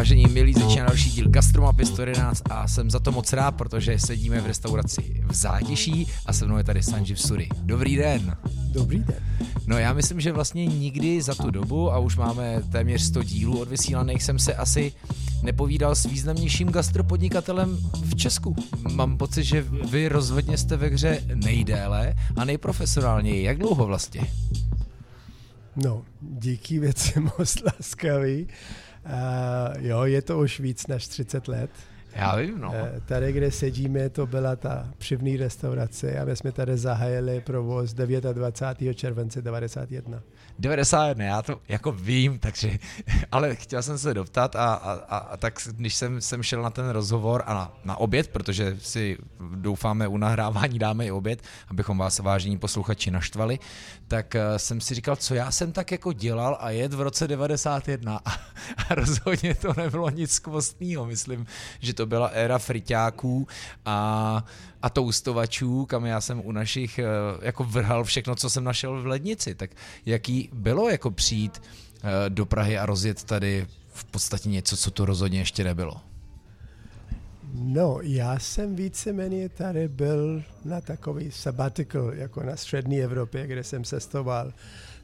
vážení milí, začíná další díl Gastromapy 111 a jsem za to moc rád, protože sedíme v restauraci v Zátiší a se mnou je tady Sanjiv Suri. Dobrý den. Dobrý den. No já myslím, že vlastně nikdy za tu dobu, a už máme téměř 100 dílů odvysílaných, jsem se asi nepovídal s významnějším gastropodnikatelem v Česku. Mám pocit, že vy rozhodně jste ve hře nejdéle a nejprofesionálněji. Jak dlouho vlastně? No, díky věci moc laskavý. Uh, jo, je to už víc než 30 let. Já vím, no. Uh, tady, kde sedíme, to byla ta přivní restaurace a my jsme tady zahájili provoz 29. července 91. 91, já to jako vím, takže, ale chtěl jsem se doptat a, a, a tak když jsem, jsem šel na ten rozhovor a na, na oběd, protože si doufáme u nahrávání dáme i oběd, abychom vás vážení posluchači naštvali, tak uh, jsem si říkal, co já jsem tak jako dělal a jet v roce 91 a, a rozhodně to nebylo nic skvostného, myslím, že to byla éra friťáků a a toustovačů, kam já jsem u našich eh, jako vrhal všechno, co jsem našel v lednici. Tak jaký bylo jako přijít eh, do Prahy a rozjet tady v podstatě něco, co tu rozhodně ještě nebylo? No, já jsem víceméně tady byl na takový sabbatical, jako na střední Evropě, kde jsem cestoval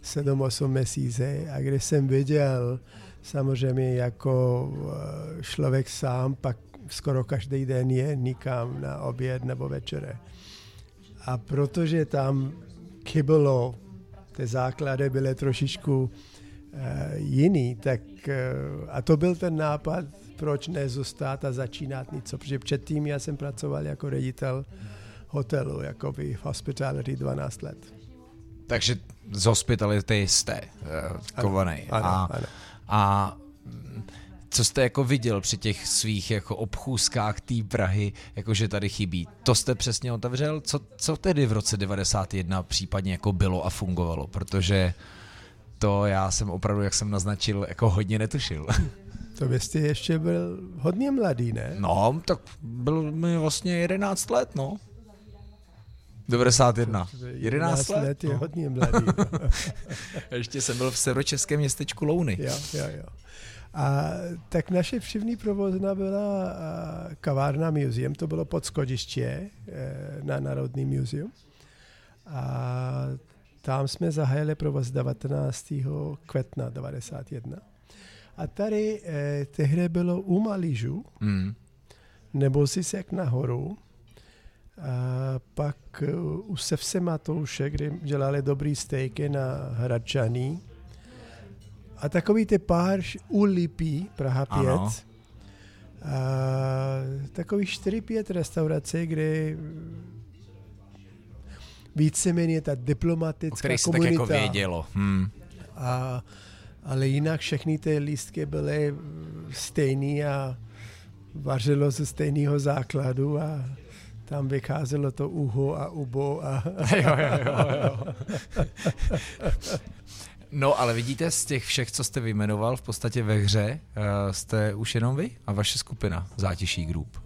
7-8 měsíce a kde jsem viděl samozřejmě jako eh, člověk sám, pak skoro každý den je nikam na oběd nebo večere. A protože tam chybilo, ty základy byly trošičku uh, jiný, tak uh, a to byl ten nápad, proč nezůstat a začínat něco, protože předtím já jsem pracoval jako ředitel hotelu, jako v hospitality 12 let. Takže z hospitality jste uh, kovaný. Ano, a, ano. a co jste jako viděl při těch svých jako obchůzkách té Prahy, jakože tady chybí. To jste přesně otevřel? Co, co tedy v roce 91 případně jako bylo a fungovalo? Protože to já jsem opravdu, jak jsem naznačil, jako hodně netušil. To vy jste ještě byl hodně mladý, ne? No, tak byl mi vlastně 11 let, no. 91. 11 let, let je no. hodně mladý. Ještě jsem byl v severočeském městečku Louny. jo, jo, jo. A tak naše přivní provozna byla kavárna muzeum, to bylo pod schodiště e, na Národní muzeum. A tam jsme zahájili provoz 19. května 91. A tady e, tehdy bylo u Malížu, Mm. nebo si sek nahoru, a pak u Sevse Matouše, kde dělali dobrý stejky na Hradčaní. A takový ty pár š- u Lipí, Praha 5. Ano. A takový 4-5 restaurací, kde víceméně ta O diplomatická kterých se tak komunita. jako vědělo. Hmm. A, ale jinak všechny ty lístky byly stejný a vařilo ze stejného základu a tam vycházelo to uho a ubo a jo, jo, jo, jo. No, ale vidíte, z těch všech, co jste vyjmenoval v podstatě ve hře, uh, jste už jenom vy a vaše skupina Zátiší Group.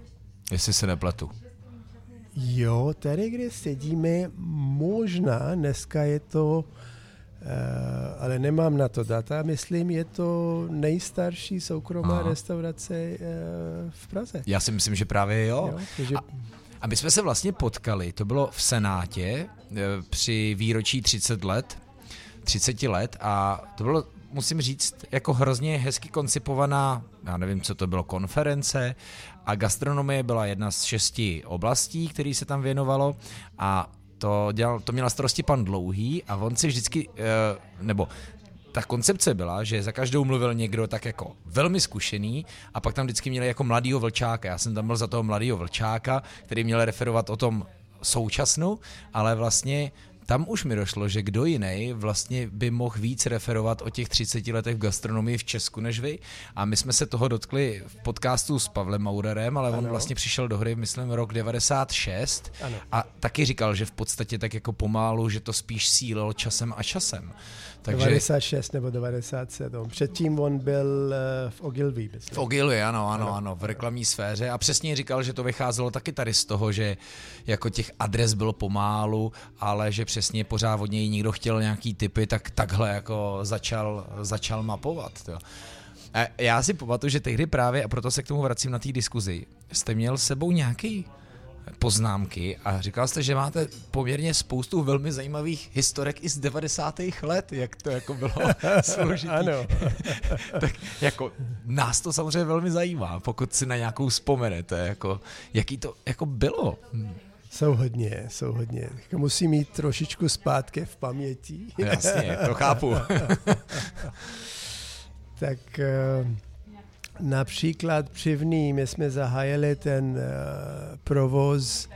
Jestli se nepletu. Jo, tady, kde sedíme, možná dneska je to, uh, ale nemám na to data, myslím, je to nejstarší soukromá Aha. restaurace uh, v Praze. Já si myslím, že právě jo. Jo, takže, A, a my jsme se vlastně potkali, to bylo v Senátě eh, při výročí 30 let, 30 let a to bylo, musím říct, jako hrozně hezky koncipovaná, já nevím, co to bylo, konference a gastronomie byla jedna z šesti oblastí, který se tam věnovalo a to, dělal, to měl na starosti pan Dlouhý a on si vždycky, eh, nebo ta koncepce byla, že za každou mluvil někdo tak jako velmi zkušený a pak tam vždycky měli jako mladýho vlčáka. Já jsem tam byl za toho mladýho vlčáka, který měl referovat o tom současnu, ale vlastně tam už mi došlo, že kdo jiný vlastně by mohl víc referovat o těch 30 letech v gastronomii v Česku než vy. A my jsme se toho dotkli v podcastu s Pavlem Maurerem, ale on Ano. vlastně přišel do hry, myslím, rok 96 Ano. a taky říkal, že v podstatě tak jako pomálu, že to spíš sílilo časem a časem. Takže 96 nebo 97. Předtím on byl eh, v Ogilvy, myslím. v Ogilvy, ano, ano, Ano. ano, v reklamní sféře a přesně říkal, že to vycházelo taky tady z toho, že jako těch adres bylo pomálu, ale že přesně pořád od něj někdo chtěl nějaký typy, tak takhle jako začal, začal mapovat. Jo. A já si pamatuju, že tehdy právě, a proto se k tomu vracím na té diskuzi, jste měl s sebou nějaký poznámky a říkal jste, že máte poměrně spoustu velmi zajímavých historek i z 90. let, jak to jako bylo složitý. ano. tak jako nás to samozřejmě velmi zajímá, pokud si na nějakou vzpomenete, jako, jaký to jako bylo. Jsou hodně, jsou hodně. Jako musí mít trošičku zpátky v paměti. Jasně, to chápu. tak Například přivný, my jsme zahájili ten uh, provoz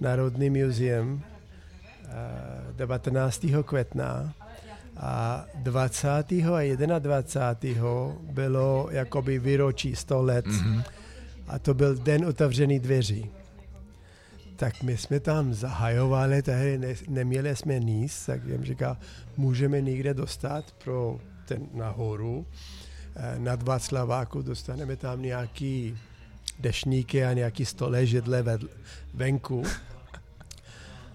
Národní muzeum uh, 19. května a 20. a 21. bylo jakoby výročí 100 let mm-hmm. a to byl den otevřený dveří. Tak my jsme tam zahajovali, tehdy ne, neměli jsme níz, tak jsem říkal, můžeme někde dostat pro ten nahoru. Nad Václaváku, dostaneme tam nějaký dešníky a nějaký stole, židle venku.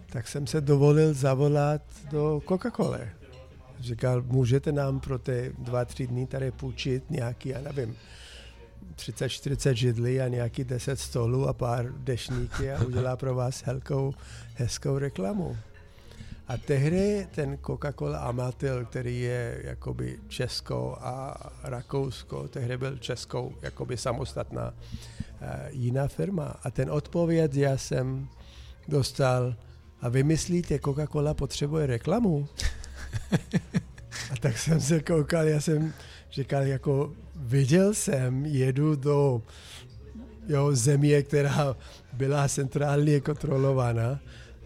Tak jsem se dovolil zavolat do Coca-Cola. Říkal, můžete nám pro ty dva, tři dny tady půjčit nějaký, já nevím, 30-40 židlí a nějaký 10 stolů a pár dešníky a udělá pro vás helkou, hezkou reklamu. A tehdy ten Coca-Cola Amatil, který je jakoby Česko a Rakousko, tehdy byl Českou jakoby samostatná uh, jiná firma. A ten odpověď já jsem dostal, a vy myslíte, Coca-Cola potřebuje reklamu? a tak jsem se koukal, já jsem říkal, jako viděl jsem, jedu do jo, země, která byla centrálně kontrolována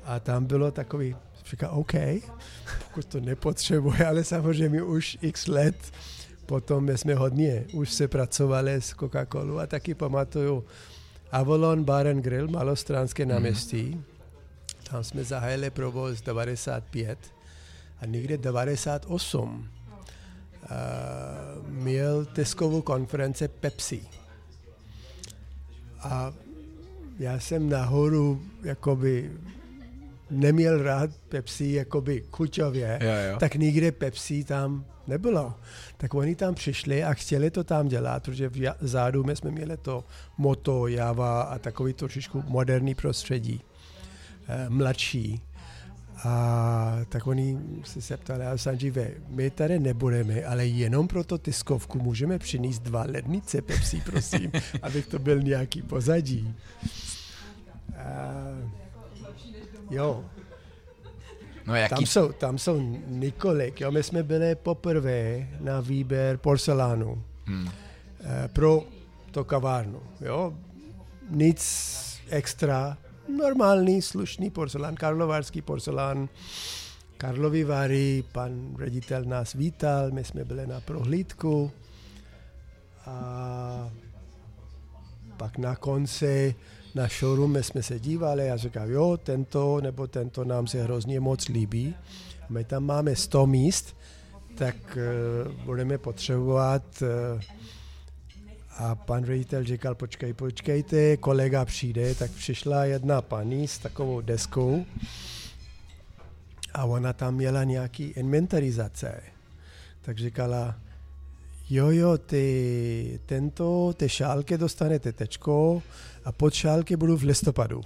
a tam bylo takový Říká, OK, pokud to nepotřebuje, ale samozřejmě už x let potom jsme hodně, už se pracovali s Coca-Colou a taky pamatuju Avalon Bar and Grill, Malostránské mhm. náměstí. Mm. Tam jsme zahájili provoz 95 a někde 98 uh, měl tiskovou konference Pepsi. A já jsem nahoru jakoby neměl rád Pepsi jakoby kučově, jo, jo. tak nikde Pepsi tam nebylo. Tak oni tam přišli a chtěli to tam dělat, protože vzadu my jsme měli to moto, Java a takový trošičku moderní prostředí, eh, mladší. A tak oni se se ptali, a Sanjive, my tady nebudeme, ale jenom pro to tiskovku můžeme přinést dva lednice Pepsi, prosím, abych to byl nějaký pozadí. A Jo. No jaký... tam, jsou, tam jsou několik. Jo. My jsme byli poprvé na výběr porcelánu hmm. eh, pro to kavárnu. Jo. Nic extra, normální, slušný porcelán, karlovarský porcelán, Karlovy Vary, pan ředitel nás vítal, my jsme byli na prohlídku a pak na konci na showroom jsme se dívali a říkal, jo, tento nebo tento nám se hrozně moc líbí. My tam máme 100 míst, tak uh, budeme potřebovat uh, a pan ředitel říkal, počkej, počkejte, kolega přijde, tak přišla jedna paní s takovou deskou a ona tam měla nějaký inventarizace. Tak říkala, jo, jo, ty, tento, ty šálky dostanete tečko, a pod šálky budou v listopadu.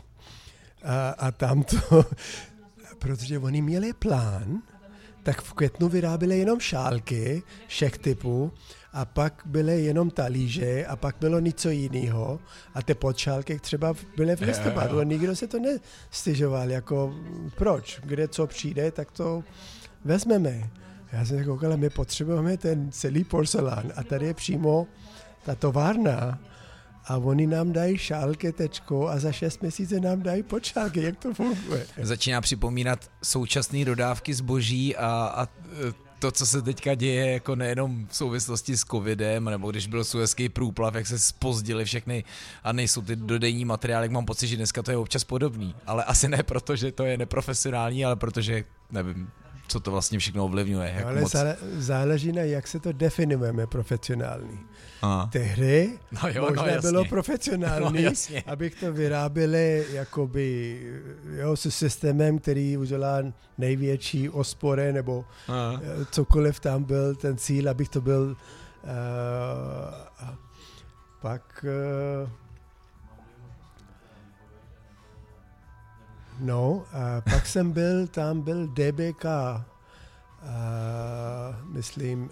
A, a tam to, protože oni měli plán, tak v květnu vyráběli jenom šálky všech typů a pak byly jenom talíže a pak bylo něco jiného a ty podšálky třeba byly v listopadu a nikdo se to nestěžoval, jako proč, kde co přijde, tak to vezmeme. Já jsem koukal, my potřebujeme ten celý porcelán a tady je přímo ta továrna, a oni nám dají šálky tečko a za šest měsíců nám dají počálky. Jak to funguje? Začíná připomínat současné dodávky zboží a, a to, co se teďka děje, jako nejenom v souvislosti s covidem, nebo když byl suezký průplav, jak se spozdili všechny a nejsou ty dodejní materiály, mám pocit, že dneska to je občas podobný. Ale asi ne proto, že to je neprofesionální, ale protože, nevím, co to vlastně všechno ovlivňuje. Jak ale moc... záleží na, jak se to definujeme profesionální. Aha. Tehdy no jo, no možná no, bylo profesionální, no, abych to vyráběli jakoby, jo, se systémem, který udělá největší ospore nebo Aha. Eh, cokoliv tam byl ten cíl, abych to byl Uh, pak uh, No, a pak jsem byl, tam byl DBK, uh, myslím, uh,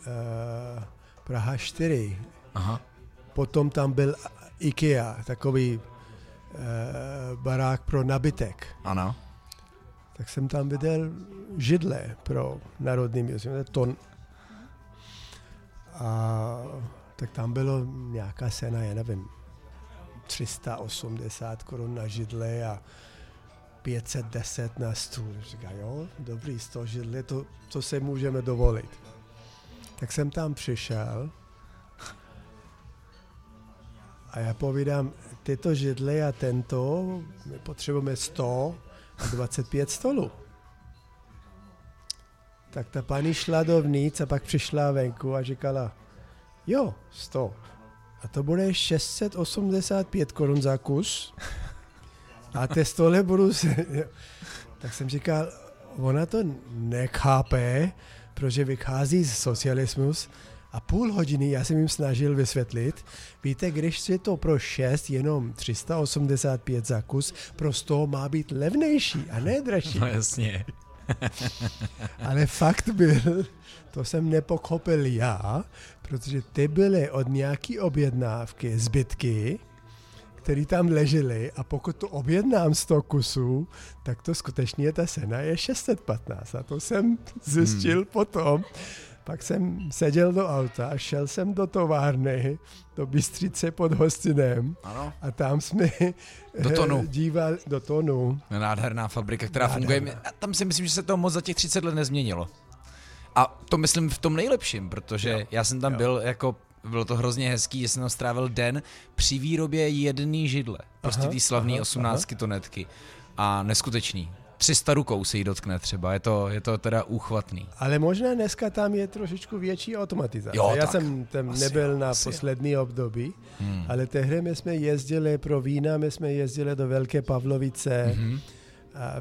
Praha 4. Aha. Potom tam byl IKEA, takový uh, barák pro nabytek. Ano. Tak jsem tam viděl židle pro Národní muzeum, ton. A tak tam bylo nějaká cena, já nevím, 380 korun na židle a 510 na stůl. Říká, jo, dobrý, z toho židle, to, to se můžeme dovolit. Tak jsem tam přišel a já povídám, tyto židle a tento, my potřebujeme 100 a 25 stolů. Tak ta paní šla dovnitř a pak přišla venku a říkala, jo, 100. A to bude 685 korun za kus a ty stole budu se... Tak jsem říkal, ona to nechápe, protože vychází z socialismus a půl hodiny já jsem jim snažil vysvětlit, víte, když je to pro 6 jenom 385 za kus, pro 100 má být levnější a ne dražší. No jasně. Ale fakt byl, to jsem nepochopil já, protože ty byly od nějaký objednávky zbytky, který tam leželi a pokud to objednám 100 kusů, tak to skutečně ta cena je 615 a to jsem zjistil hmm. potom. Pak jsem seděl do auta a šel jsem do továrny, do Bystřice pod Hostinem ano. a tam jsme do tonu. dívali do tonu. Nádherná fabrika, která Nádherná. funguje. A tam si myslím, že se to moc za těch 30 let nezměnilo. A to myslím v tom nejlepším, protože jo. já jsem tam jo. byl jako bylo to hrozně hezký, že jsem tam strávil den při výrobě jedné židle. Prostě té slavné 18 aha. tonetky. A neskutečný. 300 rukou se jí dotkne třeba, je to, je to teda úchvatný. Ale možná dneska tam je trošičku větší automatizace. Jo, Já tak. jsem tam asi nebyl na asi poslední období, hmm. ale tehdy my jsme jezdili pro vína, my jsme jezdili do Velké Pavlovice, hmm a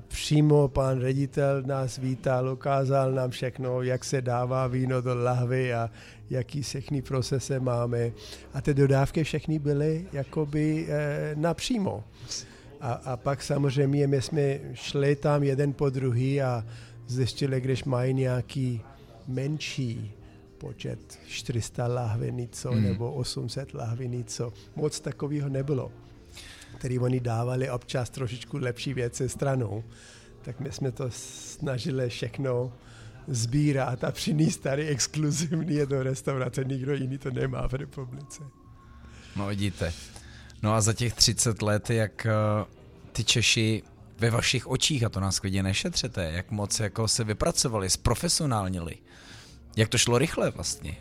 přímo pan ředitel nás vítal, ukázal nám všechno, jak se dává víno do lahvy a jaký všechny procese máme. A ty dodávky všechny byly jakoby eh, napřímo. A, a pak samozřejmě my jsme šli tam jeden po druhý a zjistili, když mají nějaký menší počet 400 lahví něco mm. nebo 800 lahví něco. Moc takového nebylo který oni dávali občas trošičku lepší věci stranou, tak my jsme to snažili všechno sbírat a přinést tady exkluzivní je do restaurace, nikdo jiný to nemá v republice. No vidíte. No a za těch 30 let, jak uh, ty Češi ve vašich očích, a to nás klidně nešetřete, jak moc jako se vypracovali, zprofesionálnili. Jak to šlo rychle vlastně?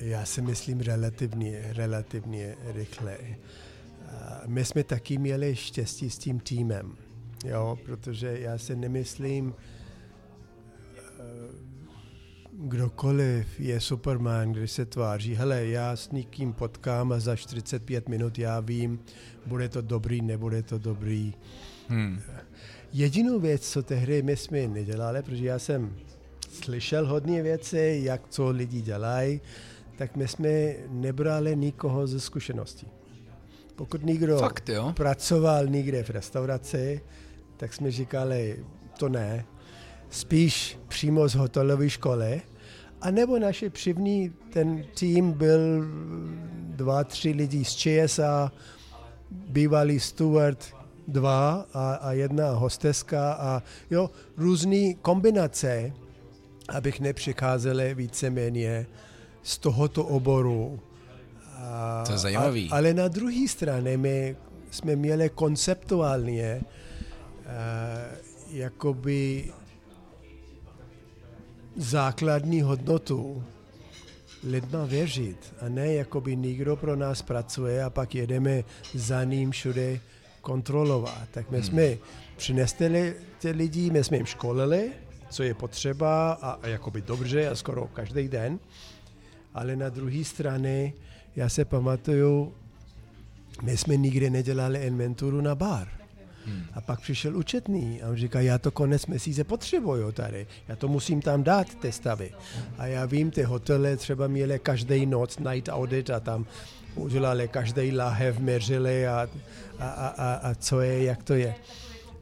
Já si myslím relativně, relativně rychle my jsme taky měli štěstí s tím týmem, jo, protože já si nemyslím, eh, kdokoliv je Superman, když se tváří, hele, já s někým potkám a za 45 minut já vím, bude to dobrý, nebude to dobrý. Hmm. Jedinou věc, co tehdy my jsme nedělali, protože já jsem slyšel hodně věci, jak co lidi dělají, tak my jsme nebrali nikoho ze zkušeností. Pokud někdo Fakt, jo? pracoval někde v restauraci, tak jsme říkali, to ne. Spíš přímo z hotelové školy. A nebo naše přivní, ten tým byl dva, tři lidi z ČSA, bývalý steward dva a, a jedna hosteska a jo, různé kombinace, abych nepřicházeli víceméně z tohoto oboru to je zajímavý. A, ale na druhé straně my jsme měli konceptuálně uh, jakoby základní hodnotu lidma věřit a ne jakoby někdo pro nás pracuje a pak jedeme za ním všude kontrolovat. Tak my hmm. jsme přinesli ty lidi, my jsme jim školili, co je potřeba a, a jakoby dobře a skoro každý den, ale na druhé straně já se pamatuju, my jsme nikdy nedělali inventuru na bar. Hmm. A pak přišel účetný a on říká, já to konec měsíce potřebuju tady, já to musím tam dát, ty stavy. A já vím, ty hotely třeba měly každý noc night audit a tam udělali každý lahev, měřili a, a, a, a, a co je, jak to je.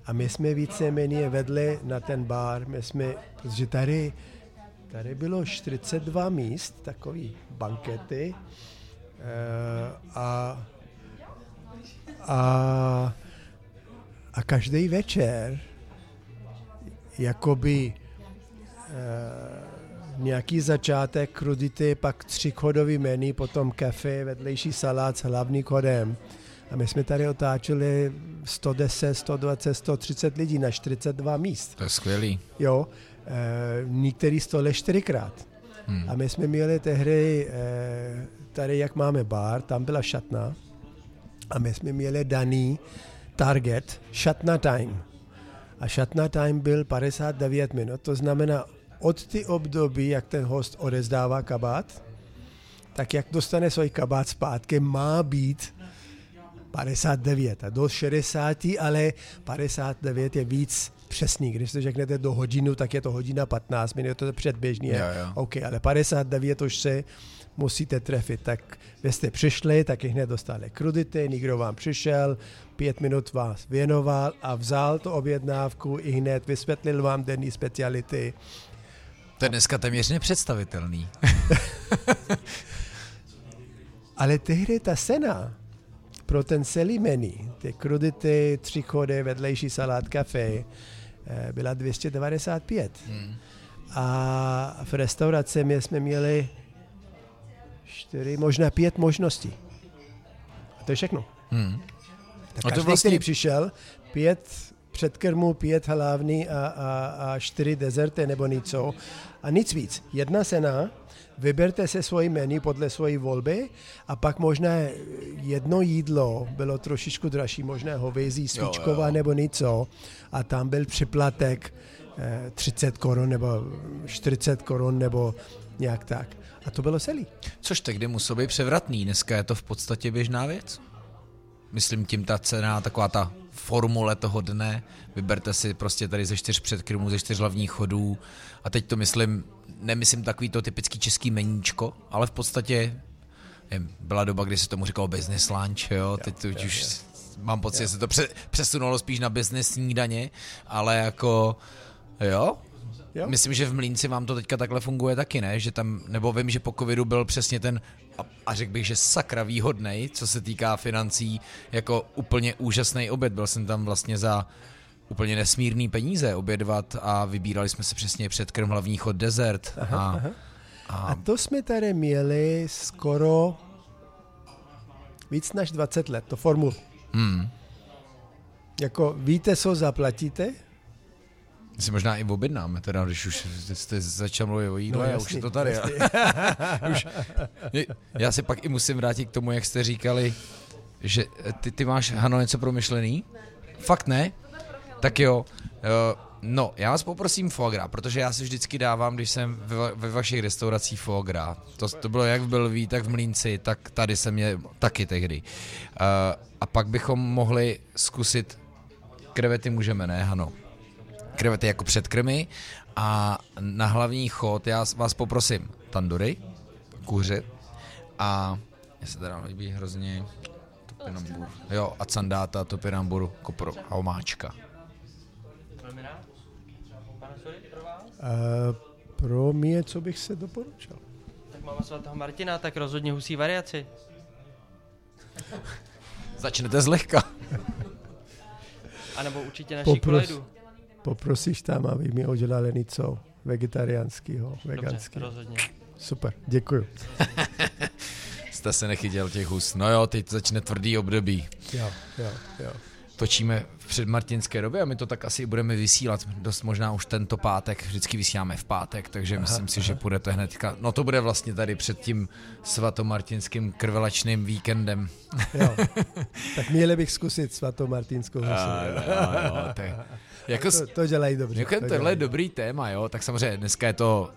A my jsme víceméně vedli na ten bar, my jsme, protože tady, tady bylo 42 míst, takový bankety a, a, a každý večer jakoby eh, nějaký začátek krudity, pak tři kodový menu, potom kafe, vedlejší salát s hlavní kodem. A my jsme tady otáčeli 110, 120, 130 lidí na 42 míst. To je skvělý. Jo, e, některý stole čtyřikrát. Hmm. A my jsme měli tehdy, e, tady jak máme bar, tam byla šatna a my jsme měli daný target šatna time. A šatna time byl 59 minut, to znamená od ty období, jak ten host odezdává kabát, tak jak dostane svůj kabát zpátky, má být 59 a do 60, ale 59 je víc přesný. Když to řeknete do hodinu, tak je to hodina 15 minut, to je předběžný. Jo, jo. OK, ale 59 už se musíte trefit. Tak vy jste přišli, tak hned dostali krudity, někdo vám přišel, pět minut vás věnoval a vzal to objednávku i hned vysvětlil vám denní speciality. To je dneska téměř nepředstavitelný. ale tehdy ta cena pro ten celý menu, ty krudity, tři chody, vedlejší salát, kafe, eh, byla 295. Hmm. A v restauraci my jsme měli čtyři, možná pět možností. A to je všechno. Hmm. Tak a to vlastně... který přišel, pět předkrmu, pět hlavní a, a, a čtyři dezerty nebo něco. A nic víc. Jedna cena, vyberte se svoji menu podle svojí volby a pak možná jedno jídlo bylo trošičku dražší, možná hovězí, svíčková nebo něco a tam byl připlatek 30 eh, korun nebo 40 korun nebo nějak tak. A to bylo celý. Což tehdy muselo být převratný, dneska je to v podstatě běžná věc. Myslím tím ta cena, taková ta formule toho dne, vyberte si prostě tady ze čtyř předkrmů, ze čtyř hlavních chodů. A teď to myslím, nemyslím takový to typický český meníčko, ale v podstatě byla doba, kdy se tomu říkalo business lunch, jo, teď to už mám pocit, že se to přesunulo spíš na business snídaně, ale jako jo, Jo? Myslím, že v Mlínci vám to teďka takhle funguje taky, ne? Že tam, nebo vím, že po covidu byl přesně ten, a, a řekl bych, že sakra výhodný, co se týká financí, jako úplně úžasný oběd. Byl jsem tam vlastně za úplně nesmírný peníze obědvat a vybírali jsme se přesně před krm hlavní chod desert. Aha, a, aha. A... a to jsme tady měli skoro víc než 20 let, to formul. Hmm. Jako víte, co zaplatíte? My si možná i objednáme, teda, když už jste začal mluvit o jídle, no, jasný, už je to tady. už, já si pak i musím vrátit k tomu, jak jste říkali, že ty, ty máš, Hano, něco promyšlený? Fakt ne? Tak jo. Uh, no, já vás poprosím foie gras, protože já si vždycky dávám, když jsem ve, ve vašich restauracích foie gras. To, to bylo jak v Belví, tak v Mlínci, tak tady jsem je taky tehdy. Uh, a pak bychom mohli zkusit krevety můžeme, ne, Hano? Krevety jako předkrmy a na hlavní chod já vás poprosím tandury, kuře a mě se teda líbí hrozně topinambur. Jo, a sandáta, topinamburu, kopro a omáčka. Uh, pro mě, co bych se doporučil? Tak máme svatého Martina, tak rozhodně husí variaci. Začnete zlehka. A nebo určitě naši Popros, poprosíš tam, aby mi udělali něco vegetariánského, veganského. rozhodně. Super, děkuju. Jste se nechytil těch hus. No jo, teď začne tvrdý období. Jo, jo, jo. Točíme v předmartinské době a my to tak asi budeme vysílat dost možná už tento pátek, vždycky vysíláme v pátek, takže aha, myslím si, aha. že půjdete hnedka, no to bude vlastně tady před tím svatomartinským krvelačným víkendem. Jo, tak měli bych zkusit svatomartinskou husu. Jako, to, to dělají dobře. Jako to tohle je dobrý téma, jo, tak samozřejmě dneska je to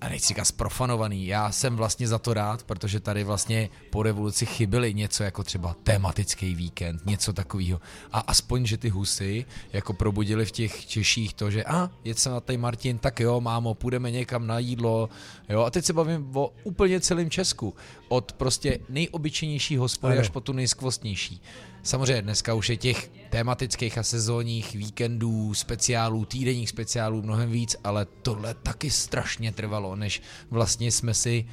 a nechci říkat sprofanovaný, já jsem vlastně za to rád, protože tady vlastně po revoluci chyběly něco jako třeba tematický víkend, něco takového. A aspoň, že ty husy jako probudili v těch Češích to, že a, jet se na tady Martin, tak jo, mámo, půjdeme někam na jídlo, jo, a teď se bavím o úplně celém Česku, od prostě nejobyčejnější hospody až po tu nejskvostnější. Samozřejmě dneska už je těch tematických a sezónních víkendů, speciálů, týdenních speciálů mnohem víc, ale tohle taky strašně trvalo, než vlastně jsme si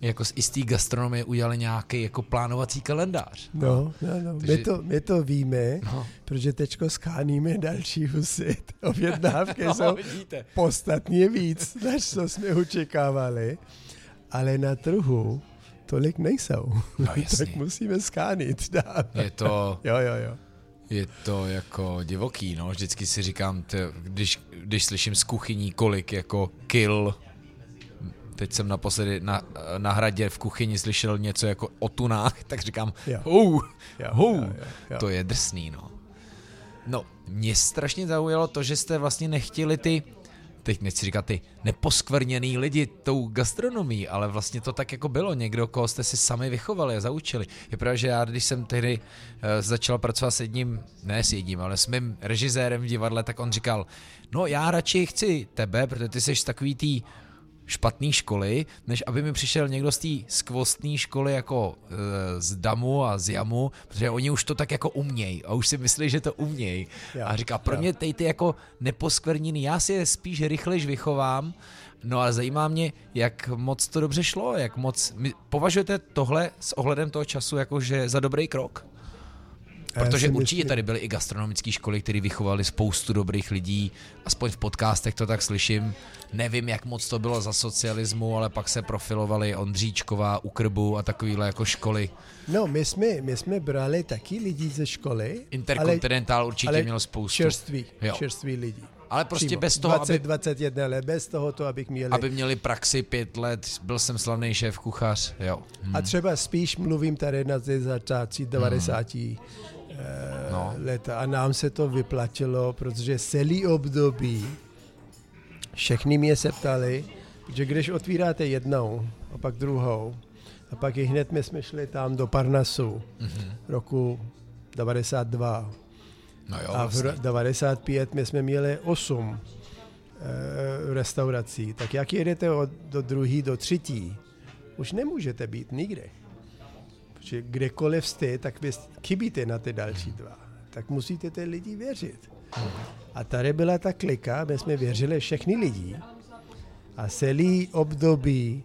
jako z istý gastronomie udělali nějaký jako plánovací kalendář. No, no, no. Takže... My, to, my to víme, no. protože teďko skáníme další husy. Objednávky no, jsou vidíte. podstatně víc, než co jsme očekávali. Ale na trhu tolik nejsou. No, tak musíme skánit dál. Je to... jo, jo, jo. Je to jako divoký, no. Vždycky si říkám, ty, když, když slyším z kuchyní, kolik jako kill teď jsem naposledy na, na hradě v kuchyni slyšel něco jako o tunách, tak říkám, hou, hou, to je drsný, no. No, mě strašně zaujalo to, že jste vlastně nechtěli ty teď nechci říkat ty neposkvrněný lidi tou gastronomí, ale vlastně to tak jako bylo. Někdo, koho jste si sami vychovali a zaučili. Je pravda, že já, když jsem tehdy uh, začal pracovat s jedním, ne s jedním, ale s mým režisérem v divadle, tak on říkal, no já radši chci tebe, protože ty jsi takový tý špatné školy, než aby mi přišel někdo z té skvostné školy jako e, z Damu a z Jamu, protože oni už to tak jako umějí a už si myslí, že to umějí. A říká, pro mě tej ty jako neposkvrněný, já si je spíš rychlejš vychovám, No ale zajímá mě, jak moc to dobře šlo, jak moc... Považujete tohle s ohledem toho času jako že za dobrý krok? Protože určitě myslím... tady byly i gastronomické školy, které vychovaly spoustu dobrých lidí, aspoň v podcastech to tak slyším. Nevím, jak moc to bylo za socialismu, ale pak se profilovali Ondříčková, Ukrbu a takovýhle jako školy. No, my jsme, my jsme brali taky lidi ze školy. Interkontinentál určitě ale měl spoustu. Čerství, jo. čerství lidi. Ale prostě Přímo. bez toho, 20, aby, 21 let, bez toho, to, abych měli... Aby měli praxi pět let, byl jsem slavný šéf kuchař, jo. Hmm. A třeba spíš mluvím tady na začátcích 90. Hmm no. leta a nám se to vyplatilo, protože celý období všechny mě se ptali, že když otvíráte jednou a pak druhou a pak i hned my jsme šli tam do Parnasu mm-hmm. roku 92 no jo, a v vlastně. 95 my jsme měli 8 e, restaurací, tak jak jedete od, do druhý do třetí, už nemůžete být nikde. Protože kdekoliv jste, tak vy chybíte na ty další dva. Tak musíte ty lidi věřit. A tady byla ta klika, my jsme věřili všechny lidi. A celý období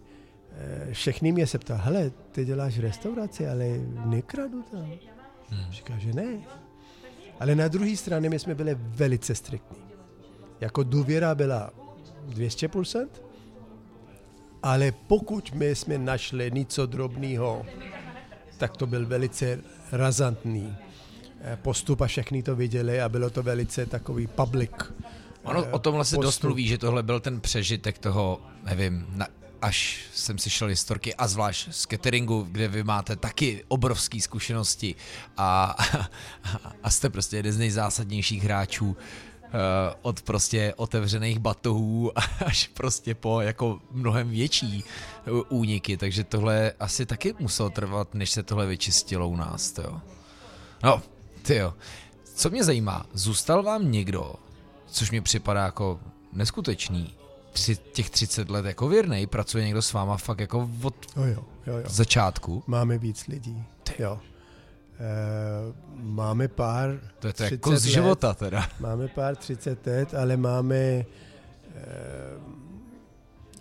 eh, všechny mě se ptali, hele, ty děláš restauraci, ale nekradu tam. Hmm. Říká, že ne. Ale na druhé straně my jsme byli velice striktní. Jako důvěra byla 200%, ale pokud my jsme našli něco drobného, tak to byl velice razantný eh, postup a všichni to viděli a bylo to velice takový public. Ono o tomhle se dost mluví, že tohle byl ten přežitek toho, nevím, na, až jsem si šel historky a zvlášť z cateringu, kde vy máte taky obrovské zkušenosti a, a jste prostě jeden z nejzásadnějších hráčů Eh, od prostě otevřených batohů až prostě po jako mnohem větší úniky, takže tohle asi taky muselo trvat, než se tohle vyčistilo u nás, jo. No, ty jo. Co mě zajímá, zůstal vám někdo, což mi připadá jako neskutečný, tři, těch 30 let jako věrnej, pracuje někdo s váma fakt jako od jo, jo, jo, jo. začátku? Máme víc lidí, ty. jo. Uh, máme pár... To je to jako z života teda. Máme pár 30 let, ale máme uh,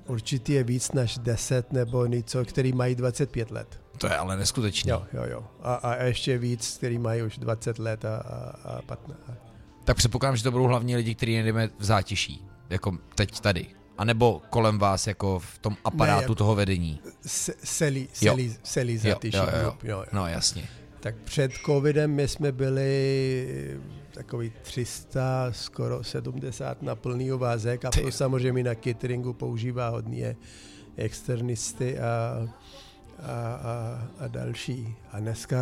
určitě je víc než 10 nebo něco, který mají 25 let. To je ale neskutečné. Jo, jo, jo. A, a ještě víc, který mají už 20 let a, a, a 15. Tak předpokládám, že to budou hlavně lidi, kteří nejdeme v zátiší, jako teď tady. A nebo kolem vás, jako v tom aparátu ne, jako toho vedení. Celý, celý, celý zátiší. Jo, jo, jo. Jo, jo. No jasně. Tak před covidem my jsme byli takový 300, skoro 70 na plný uvázek a to samozřejmě na cateringu používá hodně externisty a, a, a, a další. A dneska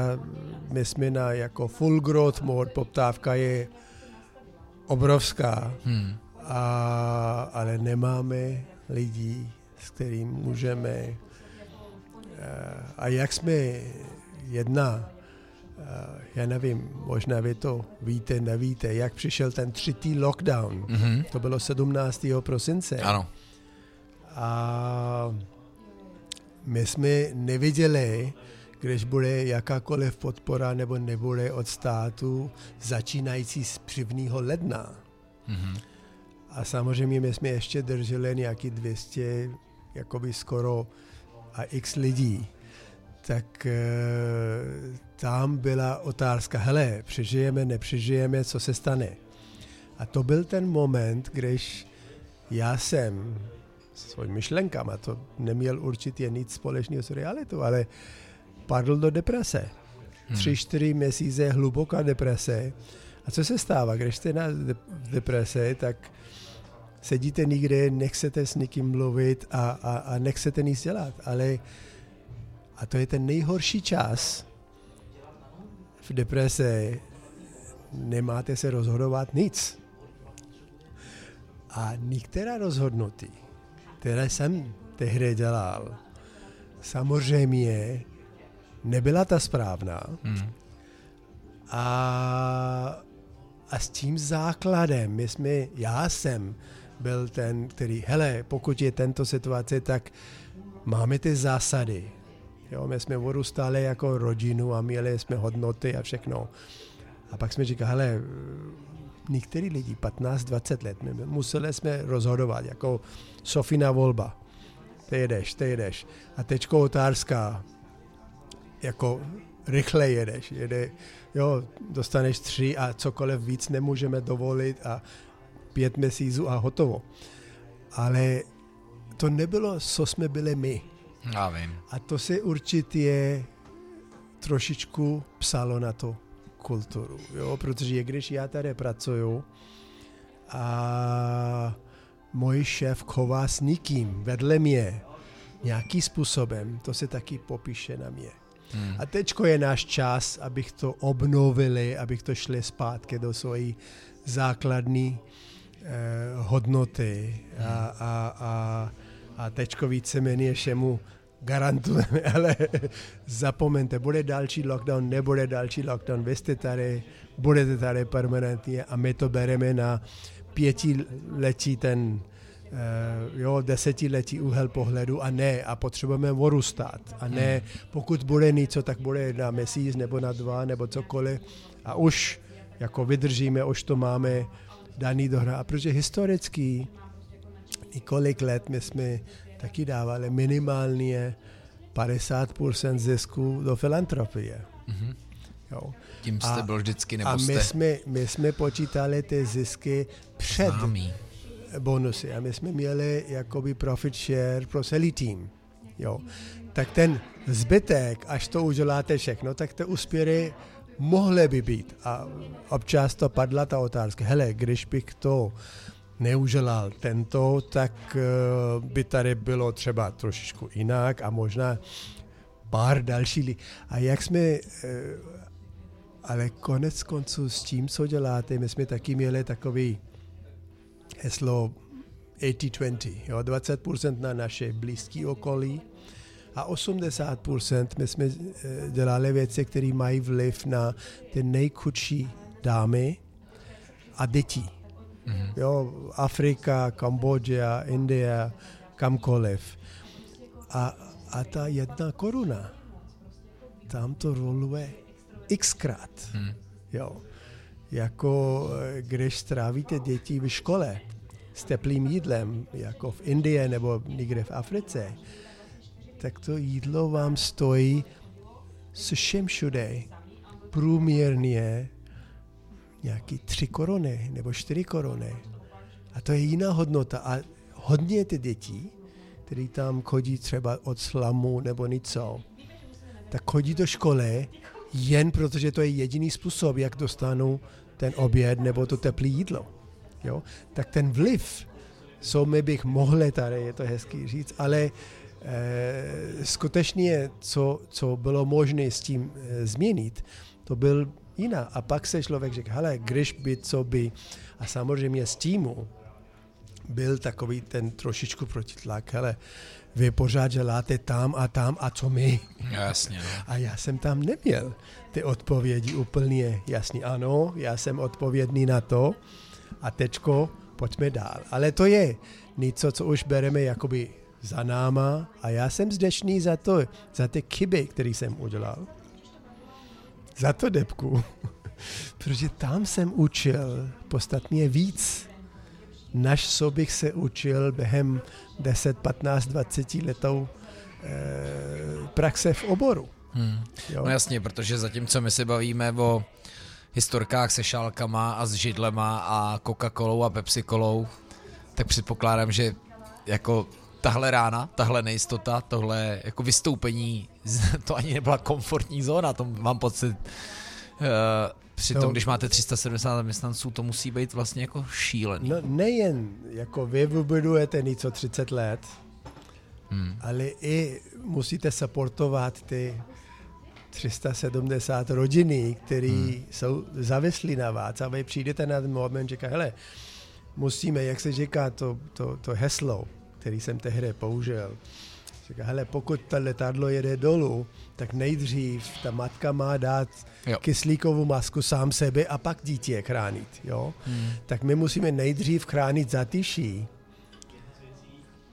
my jsme na jako full growth mode, poptávka je obrovská, hmm. a, ale nemáme lidí s kterým můžeme eh, a jak jsme jedna, eh, já nevím, možná vy to víte, nevíte, jak přišel ten třetí lockdown. Mhm. To bylo 17. prosince. Ano. A my jsme neviděli, když bude jakákoliv podpora nebo nebude od státu začínající z 1. ledna. Mhm. A samozřejmě my jsme ještě drželi nějaký 200, jakoby skoro a x lidí. Tak e, tam byla otázka, hele, přežijeme, nepřežijeme, co se stane. A to byl ten moment, když já jsem svým myšlenkama, to neměl určitě nic společného s realitou, ale padl do deprese. Hmm. Tři, čtyři měsíce hluboká deprese. A co se stává, když jste na deprese, tak sedíte někde, nechcete s někým mluvit a, a, a nechcete nic dělat, ale a to je ten nejhorší čas v deprese, nemáte se rozhodovat nic. A některá rozhodnutí, které jsem tehdy dělal, samozřejmě nebyla ta správná. Hmm. A, a s tím základem, my jsme, já jsem byl ten, který, hele, pokud je tento situace, tak máme ty zásady. Jo, my jsme vyrůstali jako rodinu a měli jsme hodnoty a všechno. A pak jsme říkali, hele, některý lidi, 15-20 let, my museli jsme rozhodovat, jako Sofina volba. Ty jedeš, ty jedeš. A teďko otázka, jako rychle jedeš, jede, jo, dostaneš tři a cokoliv víc nemůžeme dovolit a pět měsíců a hotovo. Ale to nebylo, co jsme byli my. Já vím. A to se určitě trošičku psalo na to kulturu, jo, protože když já tady pracuju a můj šéf chová s nikým vedle mě nějakým způsobem, to se taky popíše na mě. Hmm. A teďko je náš čas, abych to obnovili, abych to šli zpátky do svojí základní eh, hodnoty a, a, a, a teďko víceméně všemu garantujeme, ale zapomeňte, bude další lockdown, nebude další lockdown, vy jste tady, budete tady permanentně a my to bereme na pětiletí ten Uh, jo, desetiletí úhel pohledu a ne, a potřebujeme vorůstat. A ne, pokud bude něco, tak bude na měsíc nebo na dva nebo cokoliv. A už jako vydržíme, už to máme daný do hra. A protože historicky několik let my jsme taky dávali minimálně 50% zisku do filantropie. Mhm. Jo. Tím jste A- byl vždycky, nebo A my jste jsme, my jsme počítali ty zisky před známý. bonusy a my jsme měli jakoby profit share pro celý tým. Jo. Tak ten zbytek, až to uděláte všechno, tak ty úspěry mohly by být. A občas to padla ta otázka, hele, když bych to neudělal tento, tak eh, by tady bylo třeba trošičku jinak a možná pár další lidí. A jak jsme, eh, ale konec konců s tím, co děláte, my jsme taky měli takový heslo 80-20, jo, 20% na naše blízké okolí a 80% my jsme eh, dělali věci, které mají vliv na ty nejchudší dámy a děti. Mhm. Jo, Afrika, Kambodža, Indie, kamkoliv. A, a ta jedna koruna, tam to roluje xkrát. Hmm. Jo. Jako když strávíte děti v škole s teplým jídlem, jako v Indii nebo někde v Africe, tak to jídlo vám stojí se všem všude průměrně nějaký tři koruny nebo čtyři koruny. A to je jiná hodnota. A hodně ty děti, které tam chodí třeba od slamu nebo něco, tak chodí do školy jen protože to je jediný způsob, jak dostanou ten oběd nebo to teplé jídlo. Jo? Tak ten vliv, co my bych mohli tady, je to hezký říct, ale e, skutečně, co, co bylo možné s tím e, změnit, to byl jiná. A pak se člověk řekl, hele, když by, co by, a samozřejmě z týmu, byl takový ten trošičku protitlak, hele, vy pořád želáte tam a tam a co my? Jasně. No. A já jsem tam neměl ty odpovědi úplně jasný. Ano, já jsem odpovědný na to a tečko, pojďme dál. Ale to je něco, co už bereme jakoby za náma a já jsem vzdečný za to, za ty chyby, které jsem udělal. Za to depku. Protože tam jsem učil podstatně víc, než co bych se učil během 10, 15, 20 letou e, praxe v oboru. Hmm. Jo? No jasně, protože zatímco my se bavíme o historkách se šálkama a s židlema a Coca-Colou a Pepsi-Colou, tak předpokládám, že jako tahle rána, tahle nejistota, tohle jako vystoupení, to ani nebyla komfortní zóna, to mám pocit, uh, přitom, No. když máte 370 zaměstnanců, to musí být vlastně jako šílený. No, nejen jako vy vybudujete něco 30 let, Hmm. ale i musíte supportovat ty 370 rodiny, které hmm. jsou závislí na vás a vy přijdete na ten moment, říká, hele, musíme, jak se říká to, to, to heslo, který jsem tehdy použil, říká, hele, pokud to letadlo jede dolů, tak nejdřív ta matka má dát Jo. kyslíkovou masku sám sebe a pak dítě chránit, jo? Hmm. tak my musíme nejdřív chránit zatyší.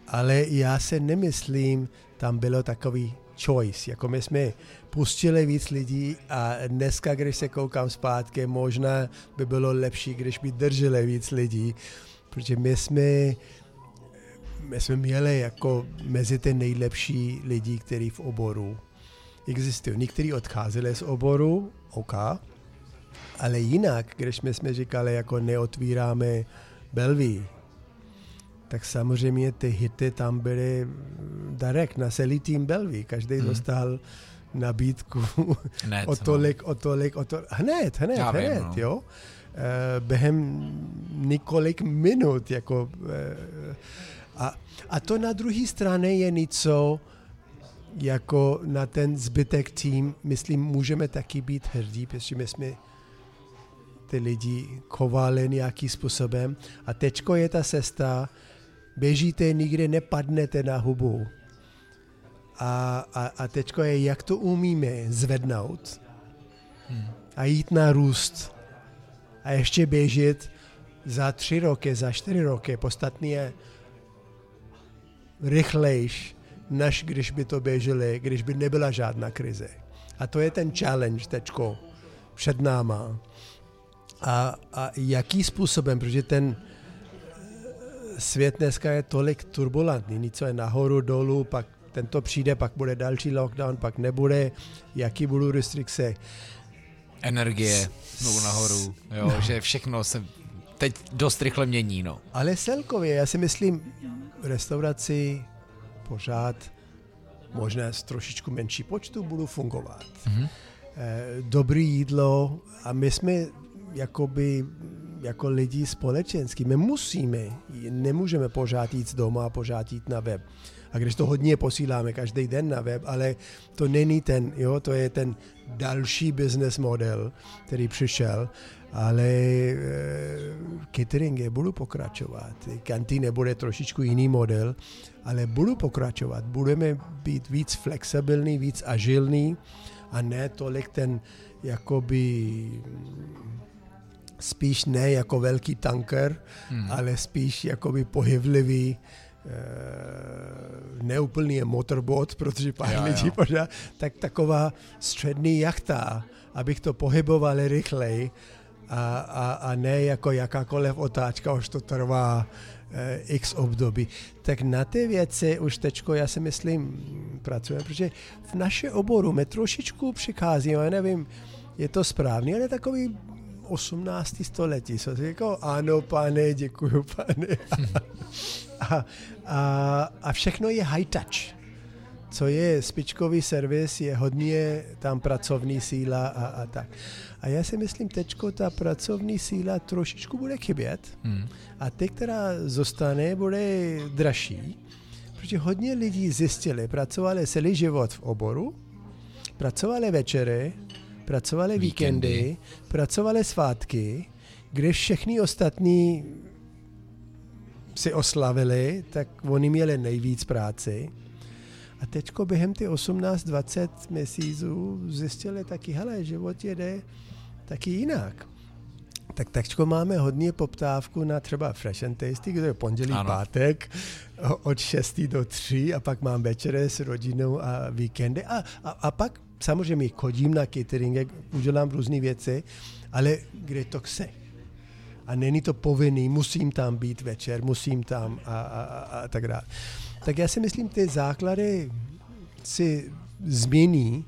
Ale já se nemyslím, tam bylo takový choice. Jako my jsme pustili víc lidí a dneska, když se koukám zpátky, možná by bylo lepší, když by drželi víc lidí, protože my jsme my jsme měli jako mezi ty nejlepší lidi, kteří v oboru existují. Někteří odcházeli z oboru, OK, ale jinak, když my jsme říkali, jako neotvíráme Belví, tak samozřejmě ty hity tam byly direkt na celý tým Belví. Každý Hmm. dostal nabídku Hned, o tolik, o tolik, o to, hned, hned, Já vím, hned, no. jo. Eh, Během několik minut, jako eh, a, a to na druhé straně je něco, jako na ten zbytek tým, myslím, můžeme taky být hrdí, protože my jsme ty lidi chovali nějakým způsobem a teďko je ta cesta, běžíte, nikdy nepadnete na hubu. A, a, a teďko je, jak to umíme zvednout a jít na růst a ještě běžet za tři roky, za čtyři roky, podstatně rychlejš, než když by to běželi, když by nebyla žádná krize. A to je ten challenge teďko před náma. A, a jaký způsobem, protože ten eh, svět dneska je tolik turbulentní, něco je nahoru, dolů, pak tento přijde, pak bude další lockdown, pak nebude, jaký budou restrikce. Energie, znovu nahoru, jo, no. že všechno se teď dost rychle mění, no. Ale celkově, já si myslím, restauraci pořád možná z trošičku menší počtu budou fungovat. Mhm. Eh, Dobrý jídlo a my jsme jakoby jako lidi společenský. My musíme, nemůžeme pořád jít doma a pořád jít na web. A když to hodně posíláme každý den na web, ale to není ten, jo, to je ten další business model, který přišel, ale e, cateringy budu pokračovat. Kantýny bude trošičku jiný model, ale budu pokračovat. Budeme být víc flexibilní, víc agilní a ne tolik ten jakoby spíš ne jako velký tanker, Hmm. ale spíš jakoby pohyblivý neúplný je motorbot, protože pár Jo, lidí pořád, tak taková střední jachta, abych to pohyboval rychleji a, a, a ne jako jakákoliv otáčka, už to trvá eh, x období. Tak na ty věci už teďko, já si myslím, pracujeme, protože v naše oboru my trošičku přicházíme, já nevím, je to správně, ale takový 18. století. So, jako, ano, pane, děkuju, pane. A, a, a všechno je high touch. Co je spičkový servis, je hodně tam pracovní síla a, a tak. A já si myslím, teďko ta pracovní síla trošičku bude chybět Hmm. a ty, která zůstane, bude dražší, protože hodně lidí zjistili, pracovali celý život v oboru, pracovali večery, pracovali víkendy, Víkendy. pracovali svátky, když všechny ostatní si oslavili, tak oni měli nejvíc práci. A teďko během ty 18-20 měsíců zjistili taky, hele, život jede taky jinak. Tak teďko máme hodně poptávku na třeba Fresh and Tasty, kde je pondělí, ano. pátek od 6 do 3 a pak mám večery s rodinou a víkendy. A, a, a pak samozřejmě chodím na catering, udělám různé věci, ale kde to chce. A není to povinný, musím tam být večer, musím tam a, a, a, a tak dále. Tak já si myslím, ty základy si změní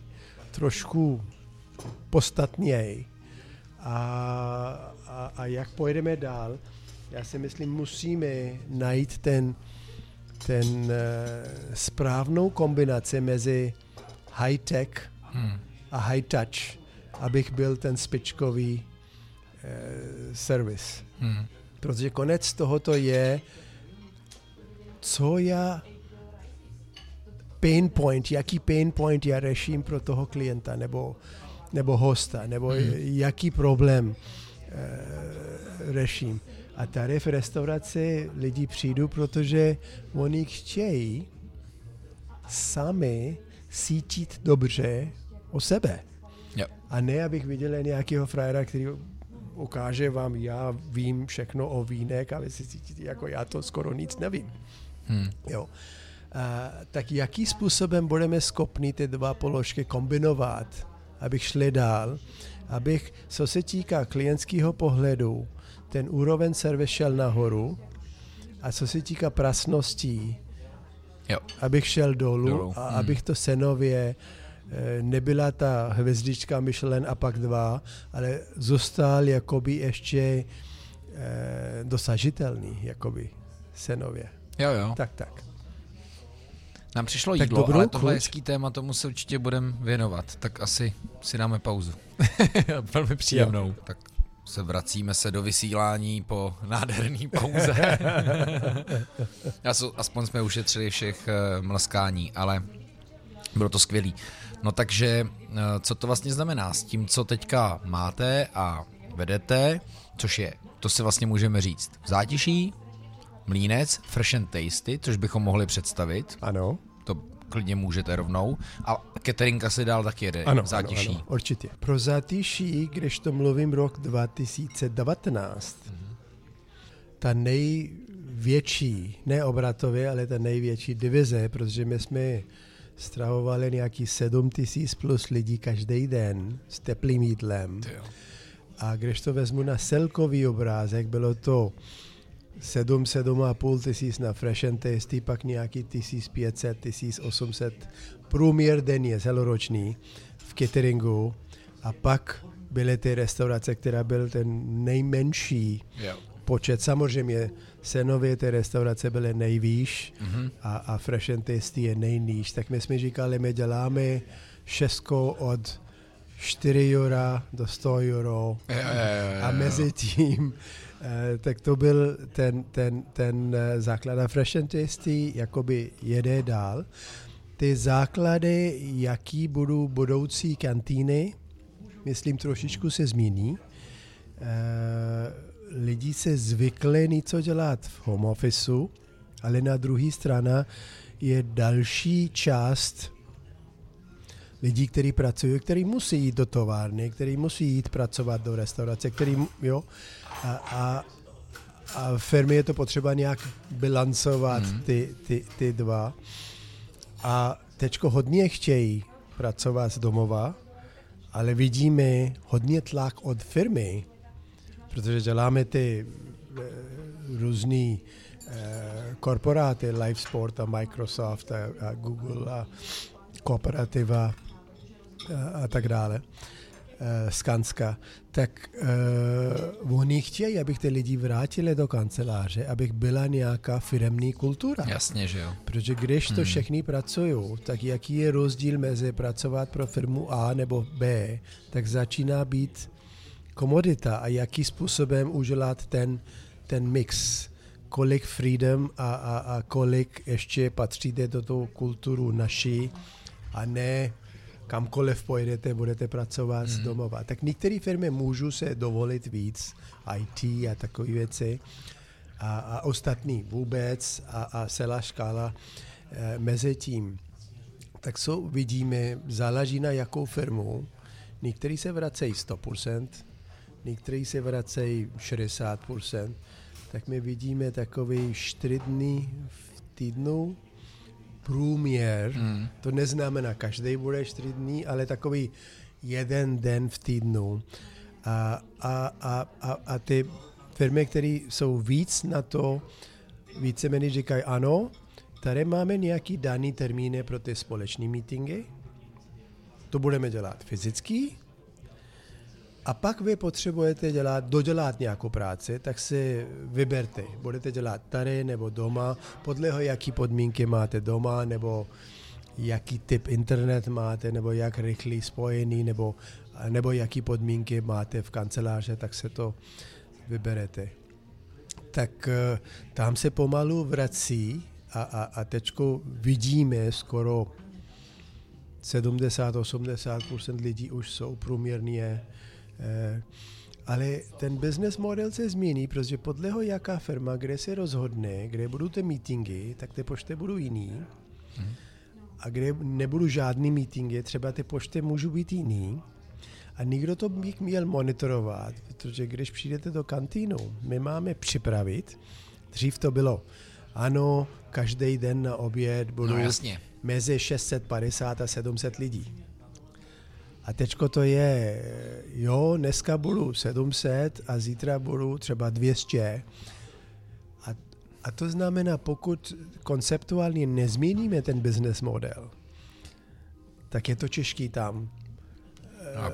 trošku podstatněji. A, a, a jak pojedeme dál, já si myslím, musíme najít ten, ten uh, správnou kombinaci mezi high-tech hmm. a high-touch, abych byl ten spičkový servis. Hmm. Protože konec tohoto je, co já pain point, jaký pain point já řeším pro toho klienta nebo, nebo hosta, nebo hmm. jaký problém e, řeším. A tady v restauraci lidi přijdu, protože oni chtějí sami cítit dobře o sebe. Yep. A ne, abych viděl nějakého frajera, který ukáže vám, já vím všechno o vínek, ale si cítíte jako já to skoro nic nevím. Hmm. Jo. A, tak jaký způsobem budeme schopni ty dva položky kombinovat, abych šli dál, abych, co se týká klientského pohledu, ten úroveň servis šel nahoru a co se týká prasností, jo. abych šel dolů, dolů. a hmm. abych to senově eh, nebyla ta hvězdička Michelin a pak dva, ale zůstal jakoby ještě eh, dosažitelný, jakoby senově. Jo, jo. Tak, tak. Nám přišlo tak jídlo, ale tohle je hezký téma, tomu se určitě budeme věnovat. Tak asi si dáme pauzu. Velmi příjemnou. Jo. Tak se vracíme se do vysílání po nádherný pauze. Aspoň jsme ušetřili všech uh, mlskání, ale bylo to skvělý. No takže, uh, co to vlastně znamená s tím, co teďka máte a vedete, což je, to si vlastně můžeme říct, zátiší, mlínec, fresh and tasty, což bychom mohli představit. Ano. To klidně můžete rovnou. A catering asi dál taky jede ano, zátiší. Ano, ano, určitě. Pro zátiší, když to mluvím rok 2019, mm-hmm. ta největší, ne obratově, ale ta největší divize, protože my jsme stravovali nějaký 7 tisíc plus lidí každý den s teplým jídlem. A když to vezmu na celkový obrázek, bylo to 7, 7,5 tisíc na Fresh and Tasty, pak nějaký 1500, 1800 průměr denně celoroční v cateringu a pak byly ty restaurace, která byl ten nejmenší yeah. počet. Samozřejmě cenově ty restaurace byly nejvýš mm-hmm. a, a Fresh and Tasty je nejníž. Tak my jsme říkali, my děláme šestko od 4 eura do 100 euro a mezi tím Eh, tak to byl ten, ten, ten eh, základ. A Fresh and Tasty jakoby jede dál. Ty základy, jaký budou budoucí kantýny, myslím, trošičku se změní. Eh, lidi se zvykli něco dělat v home officeu, ale na druhé straně je další část lidí, kteří pracují, kteří musí jít do továrny, kteří musí jít pracovat do restaurace, který, jo, a, a, a firmy je to potřeba nějak bilancovat mm. ty, ty, ty dva. A teďko hodně chtějí pracovat z domova, ale vidíme hodně tlak od firmy, protože děláme ty e, různý e, korporáty, Live Sport a Microsoft a, a Google a kooperativa a, a tak dále. Eh, Skanska, tak uh, oni chtějí, abych ty lidi vrátili do kanceláře, abych byla nějaká firemní kultura. Jasně, že jo. Protože když to hmm. všechny pracují, tak jaký je rozdíl mezi pracovat pro firmu A nebo B, tak začíná být komodita a jaký způsobem udělat ten, ten mix kolik freedom a, a, a kolik ještě patříte do toho kulturu naší a ne kamkoliv pojedete, budete pracovat mm. z mhm. domova. Tak některé firmy můžou se dovolit víc IT a takové věci, a, a ostatní vůbec a, a celá škála e, mezi tím. Tak jsou, vidíme, záleží na jakou firmu. Někteří se vracejí 100%, někteří se vracejí 60%, tak my vidíme takový 4 dny v týdnu průměr. Mm. To neznamená, každý bude 4 dny, ale takový jeden den v týdnu. A, a, a, a, a ty firmy, které jsou víc na to, víceméně říkají ano, tady máme nějaký daný termíny pro ty společné meetingy, to budeme dělat fyzicky, a pak vy potřebujete dělat, dodělat nějakou práci, tak si vyberte. Budete dělat tady nebo doma, podle jaký podmínky máte doma, nebo jaký typ internet máte, nebo jak rychlý spojený, nebo, nebo jaký podmínky máte v kanceláře, tak se to vyberete. Tak eh, tam se pomalu vrací a, a, a teďko vidíme skoro 70-80% lidí už jsou průměrně ale ten business model se změní, protože podle ho jaká firma, kde se rozhodne, kde budou ty meetingy, tak ty pošty budou jiný. Hmm. A kde nebudou žádný meetingy, třeba ty pošty můžou být jiný. A nikdo to bych měl monitorovat, protože když přijdete do kantýnu, my máme připravit, dřív to bylo, ano, každý den na oběd budou no, mezi 650 a 700 lidí. A teďko to je, jo, dneska budu 700 a zítra budu třeba 200. A, a to znamená, pokud konceptuálně nezměníme ten business model, tak je to těžký tam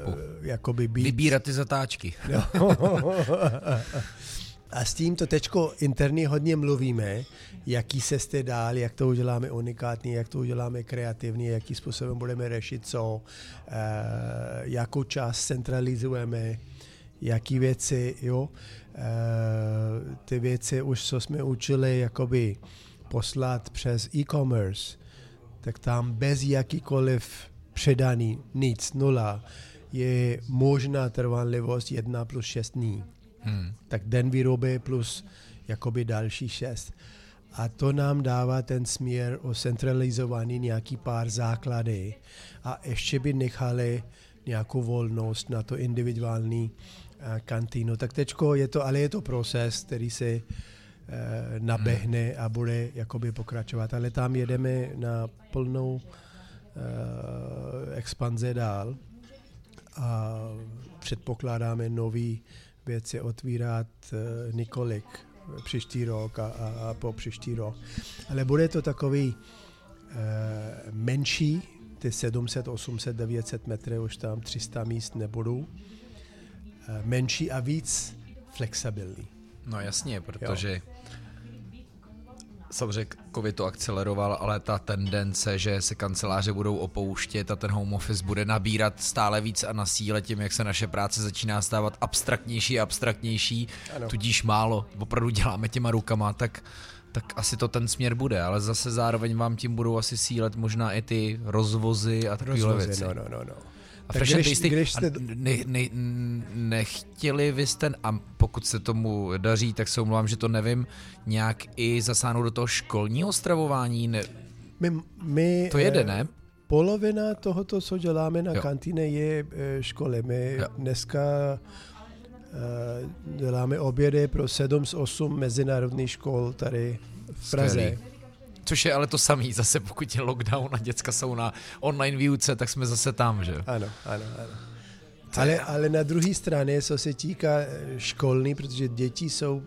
uh, jakoby být. Vybírat ty zatáčky. No. A s tím to interně hodně mluvíme, jaký se jste dál, jak to uděláme unikátní, jak to uděláme kreativní, jaký způsobem budeme řešit co, e, jakou část centralizujeme, jaký věci, jo. E, ty věci už, co jsme učili, jakoby poslat přes e-commerce, tak tam bez jakýkoliv předaný, nic, nula, je možná trvanlivost jedna plus šest dní Hmm. Tak den výroby plus jakoby další šest. A to nám dává ten směr o centralizovaný nějaký pár základy a ještě by nechali nějakou volnost na to individuální uh, kantýnu. Tak teďko je to, ale je to proces, který se uh, nabehne a bude jakoby pokračovat. Ale tam jedeme na plnou uh, expanze dál a předpokládáme nový věci otvírat uh, několik příští rok a, a, a po příští rok. Ale bude to takový uh, menší, ty 700, 800, 900 metrů, už tam 300 míst nebudou. Uh, menší a víc flexibilní. No jasně, protože jo samozřejmě COVID to akceleroval, ale ta tendence, že se kanceláře budou opouštět a ten home office bude nabírat stále víc a na síle tím, jak se naše práce začíná stávat abstraktnější a abstraktnější, ano. tudíž málo opravdu děláme těma rukama, tak tak asi to ten směr bude, ale zase zároveň vám tím budou asi sílet možná i ty rozvozy a takové věci. No, no, no, no. A tak fashion když, když jste... ne, ne, nechtěli vy jste, a pokud se tomu daří, tak se omlouvám, že to nevím, nějak i zasáhnout do toho školního stravování? Ne... My, my, to jede, ne? Polovina tohoto, co děláme na jo. kantýně, je e, školy. My jo. dneska uh, děláme obědy pro 7 z 8 mezinárodních škol tady v Praze. Skvělý. Což je ale to samý, zase pokud je lockdown a děcka jsou na online výuce, tak jsme zase tam, že? Ano, ano, ano. Ale, ale na druhé straně, co se týká eh, školní, protože děti jsou,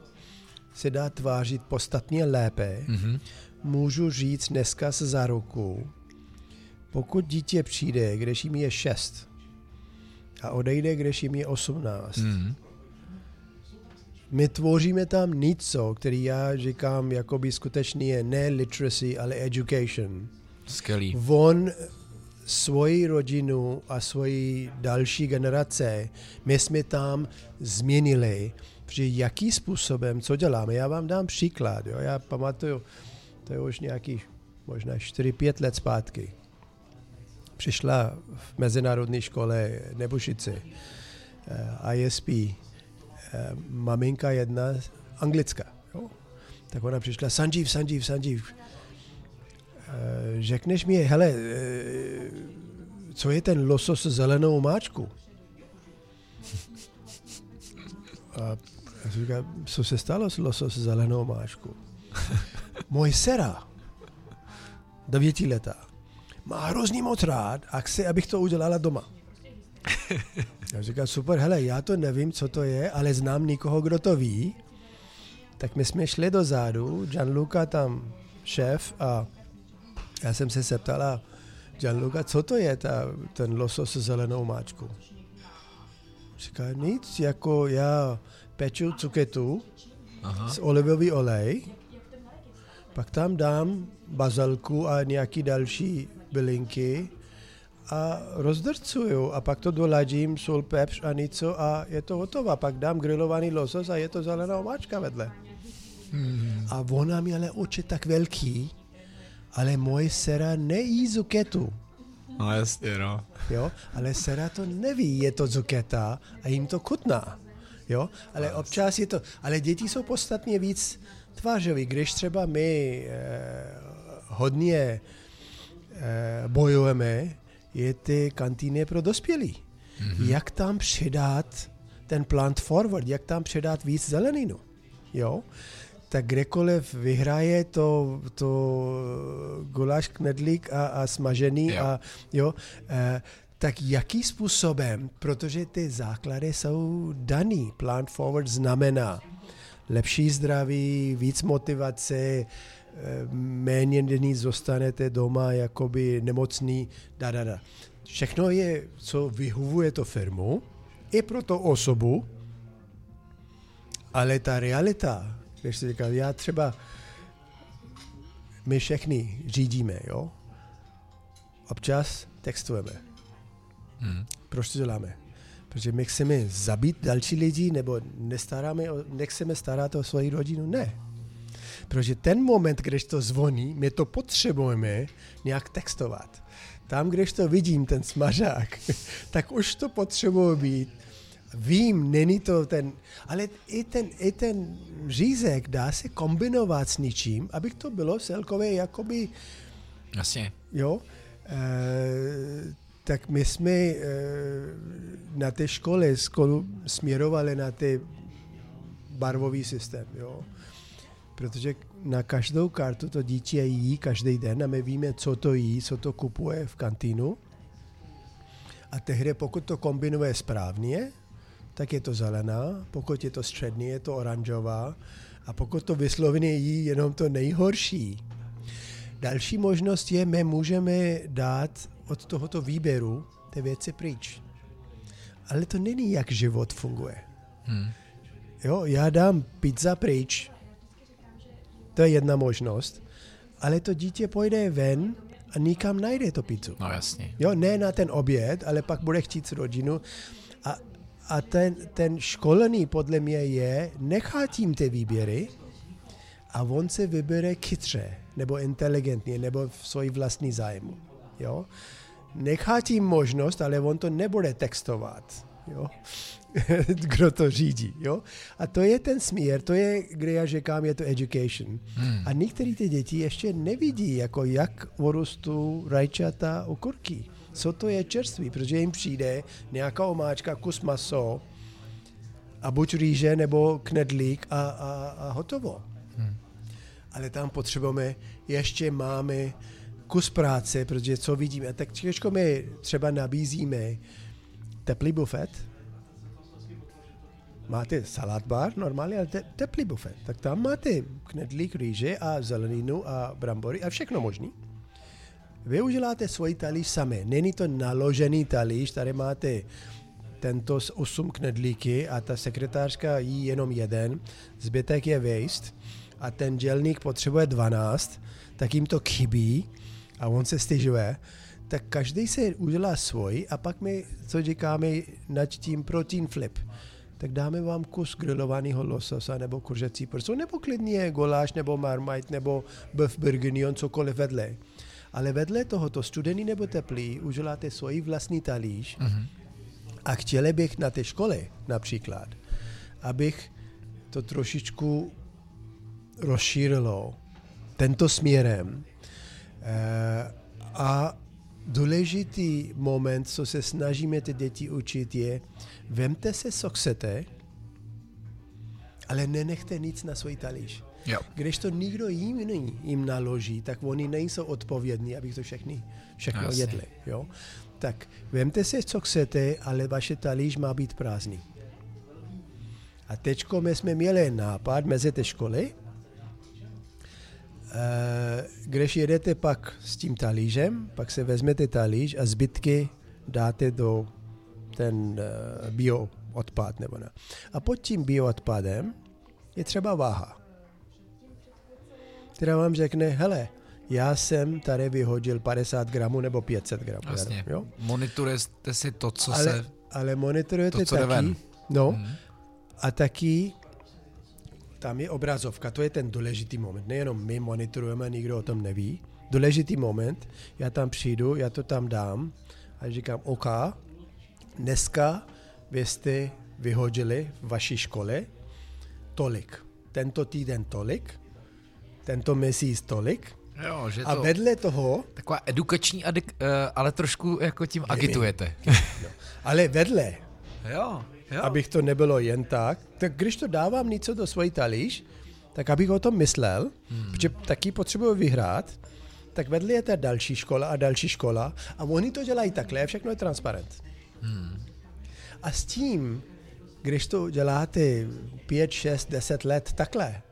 se dá tvářit podstatně lépe, mm-hmm. můžu říct dneska se za roku, pokud dítě přijde, když jim je 6 a odejde, když jim je 18, mm-hmm my tvoříme tam něco, který já říkám, jakoby skutečně je ne literacy, ale education. Skvělý. On svoji rodinu a svoji další generace, my jsme tam změnili, protože jaký způsobem, co děláme. Já vám dám příklad. Jo. Já pamatuju, to je už nějakých možná 4-5 let zpátky. Přišla v mezinárodní škole Nebušici, eh, ISP, maminka jedna anglická. Jo? Tak ona přišla, Sanjeev, Sanjeev, Sanjeev. Eh, řekneš mi, hele, eh, co je ten losos zelenou máčku? A já jsem říkal, co se stalo s losos zelenou máčku? Moje sera, devětiletá, má hrozný moc rád a chce, abych to udělala doma. Já říkám, super, hele, já to nevím, co to je, ale znám někoho, kdo to ví. Tak my jsme šli do zádu, Gianluca tam šéf a já jsem se zeptala Gianluca, co to je ta, ten losos s zelenou máčkou? Říká, nic, jako já peču cuketu Aha. s olivový olej, pak tam dám bazalku a nějaký další bylinky a rozdrcuju a pak to doladím, sůl, pepř a něco a je to hotovo. Pak dám grilovaný losos a je to zelená omáčka vedle. Hmm. A ona měla oči tak velký, ale moje sera nejí zuketu. No jasně, no. Jo? Ale sera to neví, je to zuketa a jim to chutná. Jo? Ale občas je to, ale děti jsou podstatně víc tvářový. Když třeba my eh, hodně eh, bojujeme, je ty kantýny pro dospělí. Mm-hmm. Jak tam přidat ten plant forward, jak tam přidat víc zeleninu. Jo? tak kdekoliv vyhraje to, to guláš, knedlík a, a smažený Jo. a jo, eh, tak jaký způsobem, protože ty základy jsou daný. Plant forward znamená lepší zdraví, víc motivace, eh, méně dní zůstanete doma jakoby nemocný, da, da, da. Všechno je, co vyhovuje to firmu, i pro to osobu, ale ta realita, když si říkal, já třeba, my všechny řídíme, jo? Občas textujeme. Hmm. Proč to děláme? Protože my chceme zabít další lidi, nebo nestaráme, nechceme starat o svoji rodinu? Ne. Protože ten moment, když to zvoní, my to potřebujeme nějak textovat. Tam, když to vidím, ten smažák, tak už to potřebuje být. Vím, není to ten, ale i ten, i ten řízek dá se kombinovat s něčím, aby to bylo celkově jakoby Jasně. jo, e, tak my jsme e, na té škole skolu směrovali na ty barvový systém, jo. Protože na každou kartu to dítě jí každý den a my víme, co to jí, co to kupuje v kantýnu. A tehdy, pokud to kombinuje správně, tak je to zelená, pokud je to střední, je to oranžová a pokud to vysloveně jí jenom to nejhorší, Další možnost je, my můžeme dát od tohoto výběru ty věci pryč. Ale to není, jak život funguje. Hmm. Jo, já dám pizza pryč, to je jedna možnost, ale to dítě pojde ven a nikam najde to pizzu. No jasně. Jo, ne na ten oběd, ale pak bude chtít rodinu. A, a ten, ten školený podle mě je, nechat jim ty výběry a on se vybere chytře, nebo inteligentně, nebo v svoji vlastní zájmu. Jo? Nechat jim možnost, ale on to nebude textovat. Jo? Kdo to řídí. Jo? A to je ten směr, to je, kde já říkám, je to education. Hmm. A některé ty děti ještě nevidí, jako jak porostou rajčata okurky. Co to je čerství, protože jim přijde nějaká omáčka, kus maso a buď rýže nebo knedlík a, a, a hotovo. Hmm. Ale tam potřebujeme, ještě máme kus práce, protože co vidíme, tak těžko my třeba nabízíme teplý bufet, máte salát bar normálně, ale te, teplý bufet. Tak tam máte knedlík, rýže a zeleninu a brambory a všechno možný. Vy uděláte svůj talíř sami. Není to naložený talíř, tady máte tento z 8 knedlíky a ta sekretářka jí jenom jeden, zbytek je waste a ten dělník potřebuje 12, tak jim to chybí a on se stěžuje, tak každý se udělá svůj a pak my, co říkáme, nad tím protein flip tak dáme vám kus grilovaného lososa nebo kuřecí prso, nebo klidně goláš, nebo marmite, nebo bœuf bourguignon, cokoliv vedle. Ale vedle tohoto studený nebo teplý uděláte svůj vlastní talíř Mhm. a chtěli bych na té škole například, abych to trošičku rozšířilo tento směrem. Eh, a důležitý moment, co se snažíme ty děti učit, je, vemte se, co chcete, ale nenechte nic na svůj talíř. Jo. Když to nikdo jiný jim naloží, tak oni nejsou odpovědní, aby to všechny, všechno Jasně. jedli. Jo? Tak vemte si, co chcete, ale vaše talíř má být prázdný. A teďko my jsme měli nápad mezi ty školy, eh, když jedete pak s tím talířem, pak se vezmete talíř a zbytky dáte do ten eh, bio odpad nebo ne. A pod tím bioodpadem je třeba váha. Která vám řekne, hele, já jsem tady vyhodil 50 gramů nebo 500 gramů. Vlastně. Jo? Monitorujete si to, co Ale, se... ale monitorujete to, co taky, ven. no, Mhm. a taky tam je obrazovka, to je ten důležitý moment. Nejenom my monitorujeme, nikdo o tom neví. Důležitý moment, já tam přijdu, já to tam dám a říkám, OK, dneska vy jste vyhodili v vaší škole tolik. Tento týden tolik, tento měsíc tolik. Jo, že A to... vedle toho, Taková edukační, adik, eh, ale trošku jako tím agitujete. ale vedle, jo, jo. abych to nebylo jen tak, tak když to dávám něco do svojí talíř, tak abych o tom myslel, hmm. protože taky potřebuji vyhrát, tak vedle je ta další škola a další škola a oni to dělají takhle a všechno je transparent. Hmm. A s tím, když to děláte 5, 6, 10 let takhle,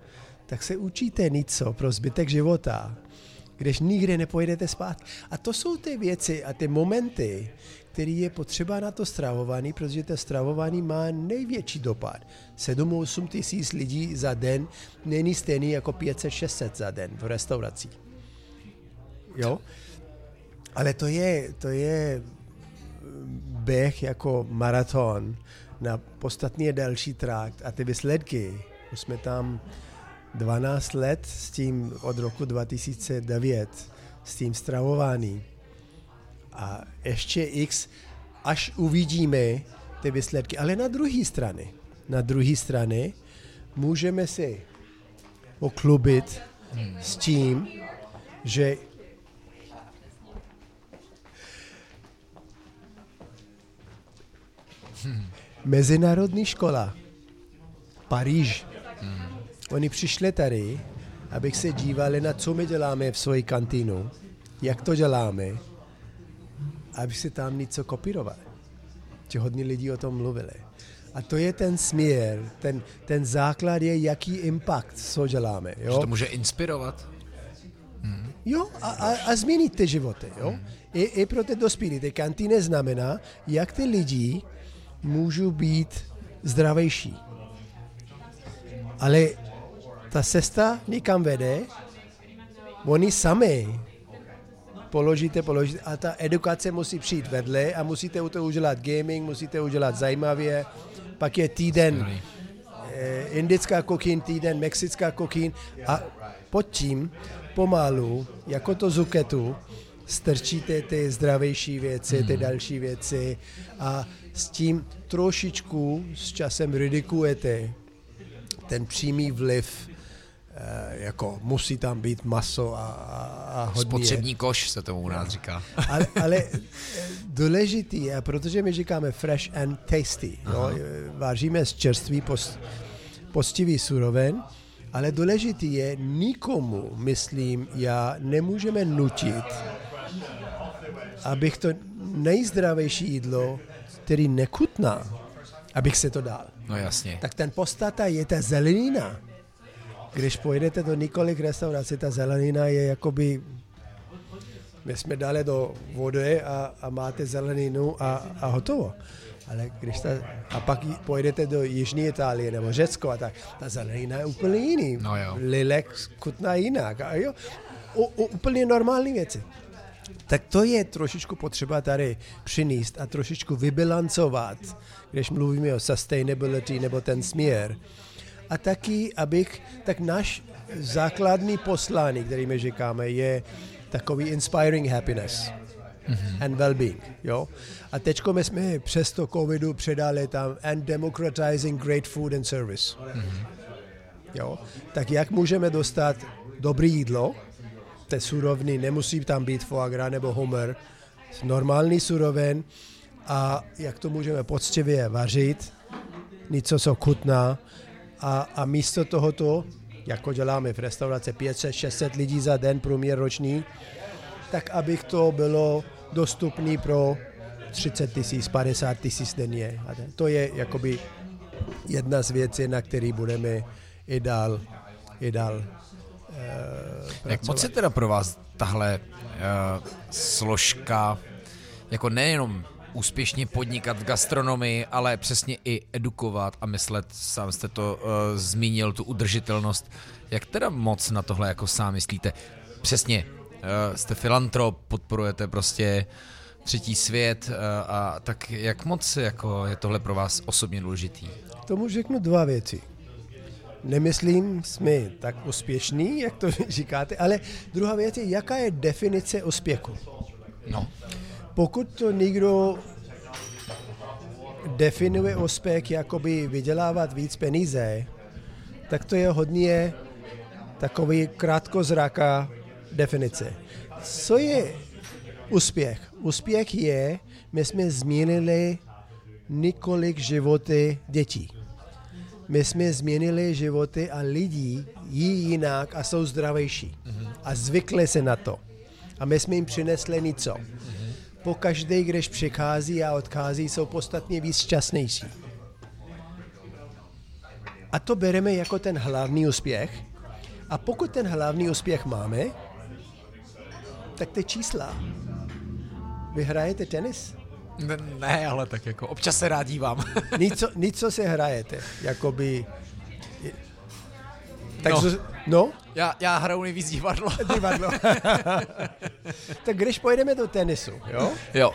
tak se učíte něco pro zbytek života, když nikdy nepojedete spát. A to jsou ty věci a ty momenty, které je potřeba na to stravování, protože to stravování má největší dopad. 7-8 tisíc lidí za den není stejný jako 500-600 za den v restauraci. Jo? Ale to je, to je běh jako maraton na podstatně delší trakt a ty výsledky, už jsme tam 12 let s tím od roku 2009 s tím stravování a ještě x, až uvidíme ty výsledky. Ale na druhé straně, na druhé straně můžeme si oklubit s tím, že Mezinárodní škola Paříž. Oni přišli tady, abych se dívali na co my děláme v svoji kantýnu, jak to děláme, aby se tam něco kopírovali. Že hodně lidí o tom mluvili. A to je ten směr, ten, ten základ je, jaký impact, co děláme. Jo? Že to může inspirovat. Jo, a, a, a změnit ty životy, jo. I, I pro ty dospělí. Ty kantýny znamená, jak ty lidi můžou být zdravější. Ale ta cesta nikam vede, oni sami položíte, položíte a ta edukace musí přijít vedle a musíte u toho udělat gaming, musíte udělat zajímavě, pak je týden eh, indická kuchyň, týden mexická kuchyň a pod tím pomalu, jako to zuketu, strčíte ty zdravější věci, ty další věci a s tím trošičku s časem redikujete ten přímý vliv, eh, jako musí tam být maso a, a, a hodně. Spotřební koš se tomu u nás říká. Ale, ale eh, důležitý je, protože my říkáme fresh and tasty, eh, vážíme z čerství post, postivý suroven, ale důležitý je, nikomu, myslím, já nemůžeme nutit, abych to nejzdravější jídlo, který nekutná, abych se to dal. No jasně. Tak ten postata je ta zelenina. Když pojedete do několik restaurací, ta zelenina je jakoby my jsme dali do vody a, a máte zeleninu a, a hotovo. Ale když ta, a pak pojedete do Jižní Itálie nebo Řecko a tak, ta zelenina je úplně jiný. No jo. Lilek chutná jinak. A jo, u, u, úplně normální věci. Tak to je trošičku potřeba tady přinést a trošičku vybilancovat, když mluvíme o sustainability nebo ten směr. A taky, abych, tak náš základní poslání, který my říkáme, je takový inspiring happiness mm-hmm. and well-being. Jo? A teď my jsme přes to covidu předali tam and democratizing great food and service. Mm-hmm. jo, tak jak můžeme dostat dobré jídlo, té surovny, nemusí tam být foie gras nebo homer, normální surovin a jak to můžeme poctivě vařit, něco, co chutná a, a místo tohoto, jako děláme v restauraci 500-600 lidí za den průměr roční, tak abych to bylo dostupné pro 30 tisíc, 50 tisíc denně. A to je jakoby jedna z věcí, na který budeme i dál, i dál uh, Jak moc je teda pro vás tahle uh, složka jako nejenom úspěšně podnikat v gastronomii, ale přesně i edukovat a myslet, sám jste to uh, zmínil, tu udržitelnost. Jak teda moc na tohle jako sám myslíte? Přesně, uh, jste filantrop, podporujete prostě třetí svět uh, a tak jak moc jako je tohle pro vás osobně důležitý? Tomu řeknu dva věci. Nemyslím, jsme tak úspěšní, jak to říkáte, ale druhá věc je, jaká je definice úspěchu. No. Pokud to někdo definuje úspěch jakoby vydělávat víc peníze, tak to je hodně takový krátkozraká definice. Co je úspěch? Úspěch je, my jsme změnili několik životy dětí. My jsme změnili životy a lidí jí jinak a jsou zdravější. A zvykli se na to. A my jsme jim přinesli něco po každé, když přichází a odchází, jsou podstatně víc šťastnější. A to bereme jako ten hlavní úspěch. A pokud ten hlavní úspěch máme, tak ty čísla. Vy hrajete tenis? Ne, ne, ale tak jako občas se rád dívám. něco, něco se hrajete, jakoby... Takže, no. no? Já, já hraju nejvíc divadlo. divadlo. tak když pojedeme do tenisu, jo? Jo.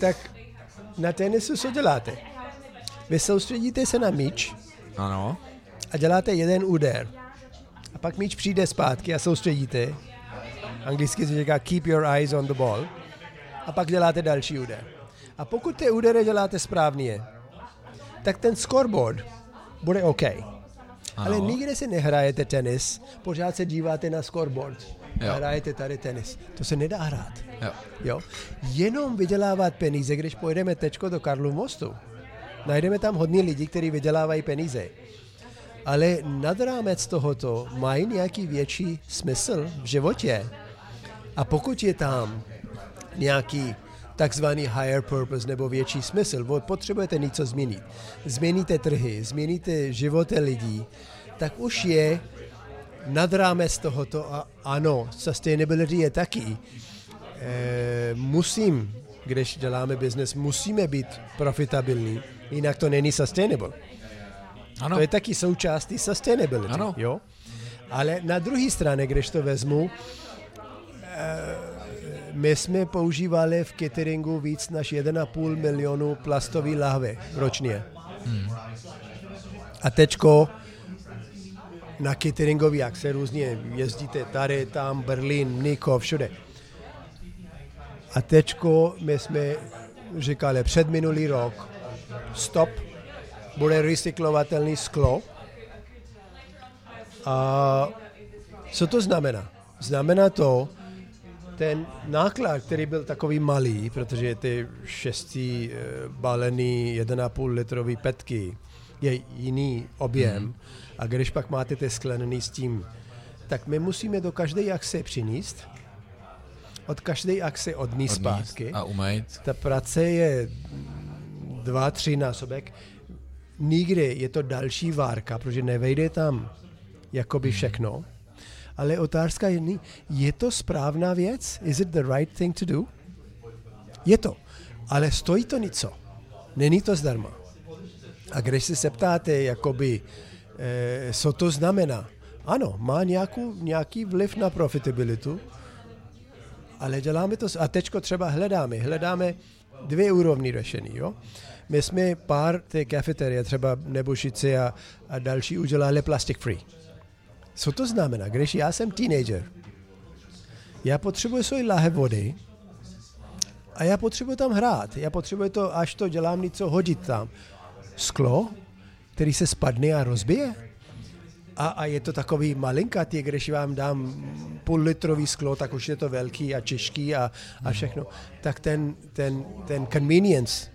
Tak na tenisu co děláte? Vy soustředíte se na míč. Ano. A děláte jeden úder. A pak míč přijde zpátky a soustředíte. Anglicky se říká keep your eyes on the ball. A pak děláte další úder. A pokud ty údery děláte správně, tak ten scoreboard bude OK. Ano. Ale nikde si nehrajete tenis, pořád se díváte na scoreboard. Jo. A hrajete tady tenis. To se nedá hrát. Jo. jo. Jenom vydělávat peníze, když pojedeme tečko do Karlu mostu. Najdeme tam hodně lidí, kteří vydělávají peníze. Ale nad rámec tohoto mají nějaký větší smysl v životě. A pokud je tam nějaký takzvaný higher purpose nebo větší smysl. Potřebujete něco změnit. Změníte trhy, změníte životy lidí, tak už je nad rámec tohoto a ano, sustainability je taky. E, musím, když děláme business, musíme být profitabilní, jinak to není sustainable. Ano. To je taky součástí sustainability. Ano. Jo? Ale na druhé straně, když to vezmu, e, my jsme používali v cateringu víc než 1,5 milionu plastové lahve ročně. Hmm. A teďko na cateringový akce různě jezdíte tady, tam, Berlín, Mnichov, všude. A teďko my jsme říkali před minulý rok, stop, bude recyklovatelný sklo. A co to znamená? Znamená to, ten náklad, který byl takový malý, protože ty šestý e, balený 1,5 litrový petky je jiný objem mm. a když pak máte ty sklenený s tím, tak my musíme do každé akce přinést, od každé akce odníst zpátky. A umýt. Ta práce je dva, tři násobek. Nikdy je to další várka, protože nevejde tam jakoby mhm. všechno ale otázka je, je to správná věc? Is it the right thing to do? Je to, ale stojí to něco. Není to zdarma. A když se zeptáte, jakoby, eh, co to znamená, ano, má nějakou, nějaký vliv na profitabilitu, ale děláme to, a teďko třeba hledáme, hledáme dvě úrovni řešení, jo? My jsme pár té kafeterie, třeba Nebušice a, a další udělali plastic free. Co to znamená? Když já jsem teenager, já potřebuji svůj lahev vody a já potřebuji tam hrát. Já potřebuji to, až to dělám něco, hodit tam. Sklo, který se spadne a rozbije. a, a je to takový malinkatý, když vám dám půl litrový sklo, tak už je to velký a těžký a, a všechno. Tak ten, ten, ten convenience,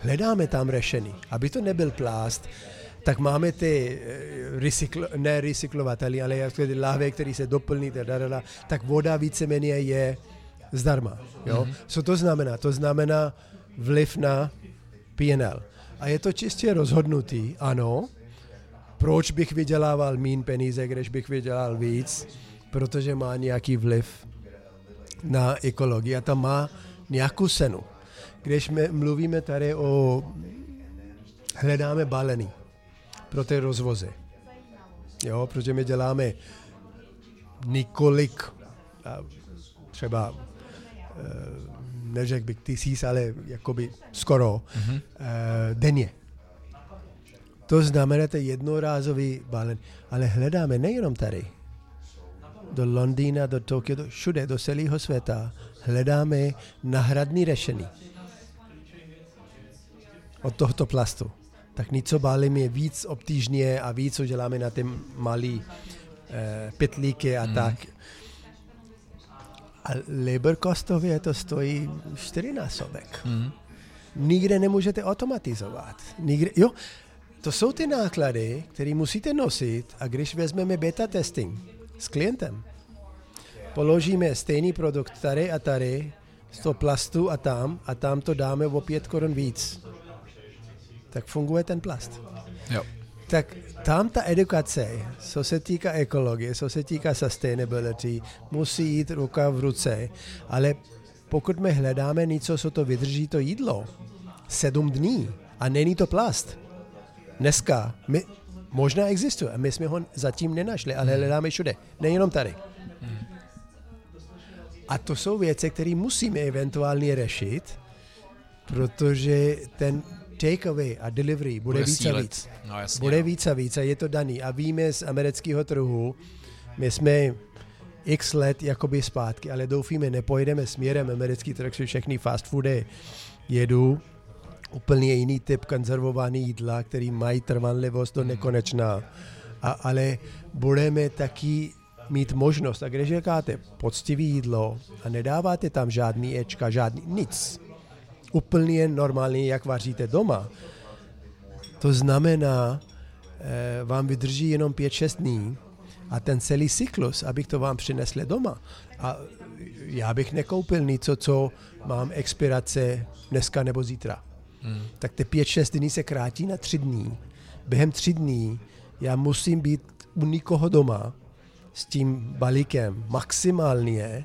hledáme tam řešení. Aby to nebyl plást, tak máme ty eh, recykl, ne recyklovatelí, ale jako ty lahve, které se doplní, dadada, tak voda víceméně je zdarma. Jo? Mm-hmm. Co to znamená? To znamená vliv na PNL. A je to čistě rozhodnutý, ano, proč bych vydělával mín peníze, když bych vydělal víc, protože má nějaký vliv na ekologii a to má nějakou cenu. Když my mluvíme tady o hledáme balený pro ty rozvozy. Jo, protože my děláme několik, třeba eh, neřekl bych tisíc, ale jakoby skoro mm-hmm. denně. To znamená, to jednorázový balen. Ale hledáme nejenom tady. Do Londýna, do Tokia, do, všude, do celého světa. Hledáme nahradní řešení od tohoto plastu. Tak něco bálím je víc obtížně a víc, co děláme na ty malé eh, pytlíky a mm. tak. A labor costově to stojí čtyřinásobek. Mm. Nikde nemůžete automatizovat. Nikde, jo, to jsou ty náklady, které musíte nosit a když vezmeme beta testing s klientem, položíme stejný produkt tady a tady, z toho plastu a tam a tam to dáme o pět korun víc, tak funguje ten plast. Jo. Tak tam ta edukace, co se týká ekologie, co se týká sustainability, musí jít ruka v ruce, ale pokud my hledáme něco, co to vydrží to jídlo, sedm dní a není to plast, dneska my, možná existuje a my jsme ho zatím nenašli, ale hmm. hledáme všude, nejenom tady. A to jsou věci, které musíme eventuálně řešit, protože ten takeaway a delivery bude, bude víc a víc. No, jasně, bude víc a víc a je to daný. A víme z amerického trhu, my jsme x let jakoby zpátky, ale doufíme, nepojedeme směrem americký trh, že všechny fast foody jedu úplně jiný typ konzervovaný jídla, který mají trvanlivost do hmm. nekonečná. A, ale budeme taky mít možnost, a když říkáte poctivý jídlo a nedáváte tam žádný ečka, žádný nic, úplně normálně, jak vaříte doma, to znamená, eh, vám vydrží jenom 5-6 dní a ten celý cyklus, abych to vám přinesl doma. A já bych nekoupil něco, co mám expirace dneska nebo zítra. Hmm. Tak ty 5-6 dní se krátí na 3 dní. Během 3 dní já musím být u nikoho doma s tím balíkem maximálně,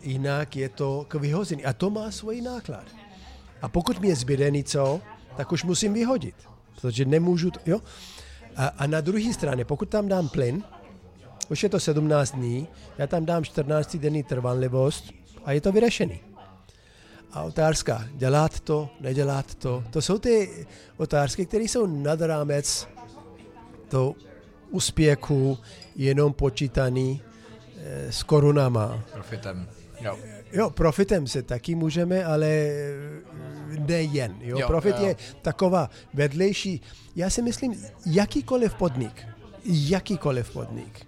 jinak je to k vyhození. A to má svůj náklad. A pokud mi je zbyde něco, tak už musím vyhodit. Protože nemůžu, to, jo. A, a na druhé straně, pokud tam dám plyn, už je to 17 dní, já tam dám 14 denní trvanlivost a je to vyřešený. A otázka, dělat to, nedělat to, to jsou ty otázky, které jsou nad rámec to úspěchu jenom počítaný s korunama. Profitem. Jo. Jo, profitem se taky můžeme, ale eh, nejen. Jo? Jo, Profit jo. je taková vedlejší. Já si myslím, jakýkoliv podnik, jakýkoliv podnik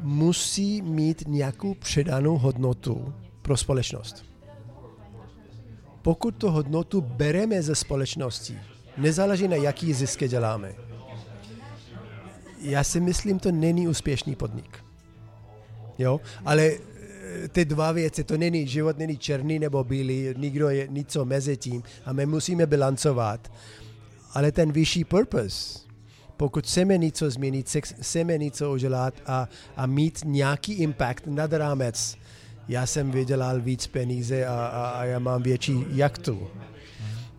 musí mít nějakou přidanou hodnotu pro společnost. Pokud tu hodnotu bereme ze společnosti, nezáleží na jaký zisky děláme. Já si myslím, to není úspěšný podnik. Jo? Ale eh, ty dva věci, to není, život není černý nebo bílý, nikdo je něco mezi tím a my musíme bilancovat. Ale ten vyšší purpose, pokud chceme něco změnit, chceme něco udělat a, a mít nějaký impact nad rámec já jsem vydělal víc peníze a, a, a já mám větší jachtu.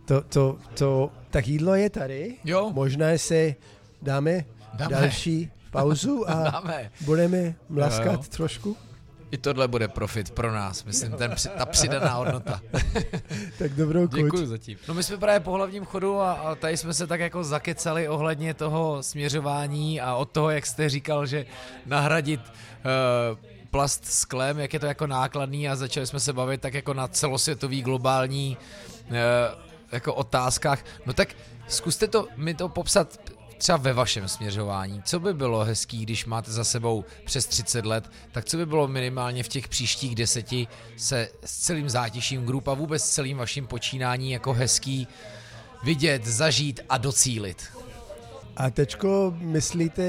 To, to, to, tak jídlo je tady. Jo. Možná se dáme, dáme. další pauzu a dáme. budeme mlaskat jo, jo. trošku. I tohle bude profit pro nás, myslím, ten, ta přidaná hodnota. tak dobrou kuť. Děkuji zatím. No my jsme právě po hlavním chodu a, a tady jsme se tak jako zakecali ohledně toho směřování a od toho, jak jste říkal, že nahradit uh, plast sklem, jak je to jako nákladný a začali jsme se bavit tak jako na celosvětový globální uh, jako otázkách. No tak zkuste to mi to popsat třeba ve vašem směřování, co by bylo hezký, když máte za sebou přes 30 let, tak co by bylo minimálně v těch příštích deseti se s celým zátiším grup a vůbec s celým vaším počínání jako hezký vidět, zažít a docílit? A teďko myslíte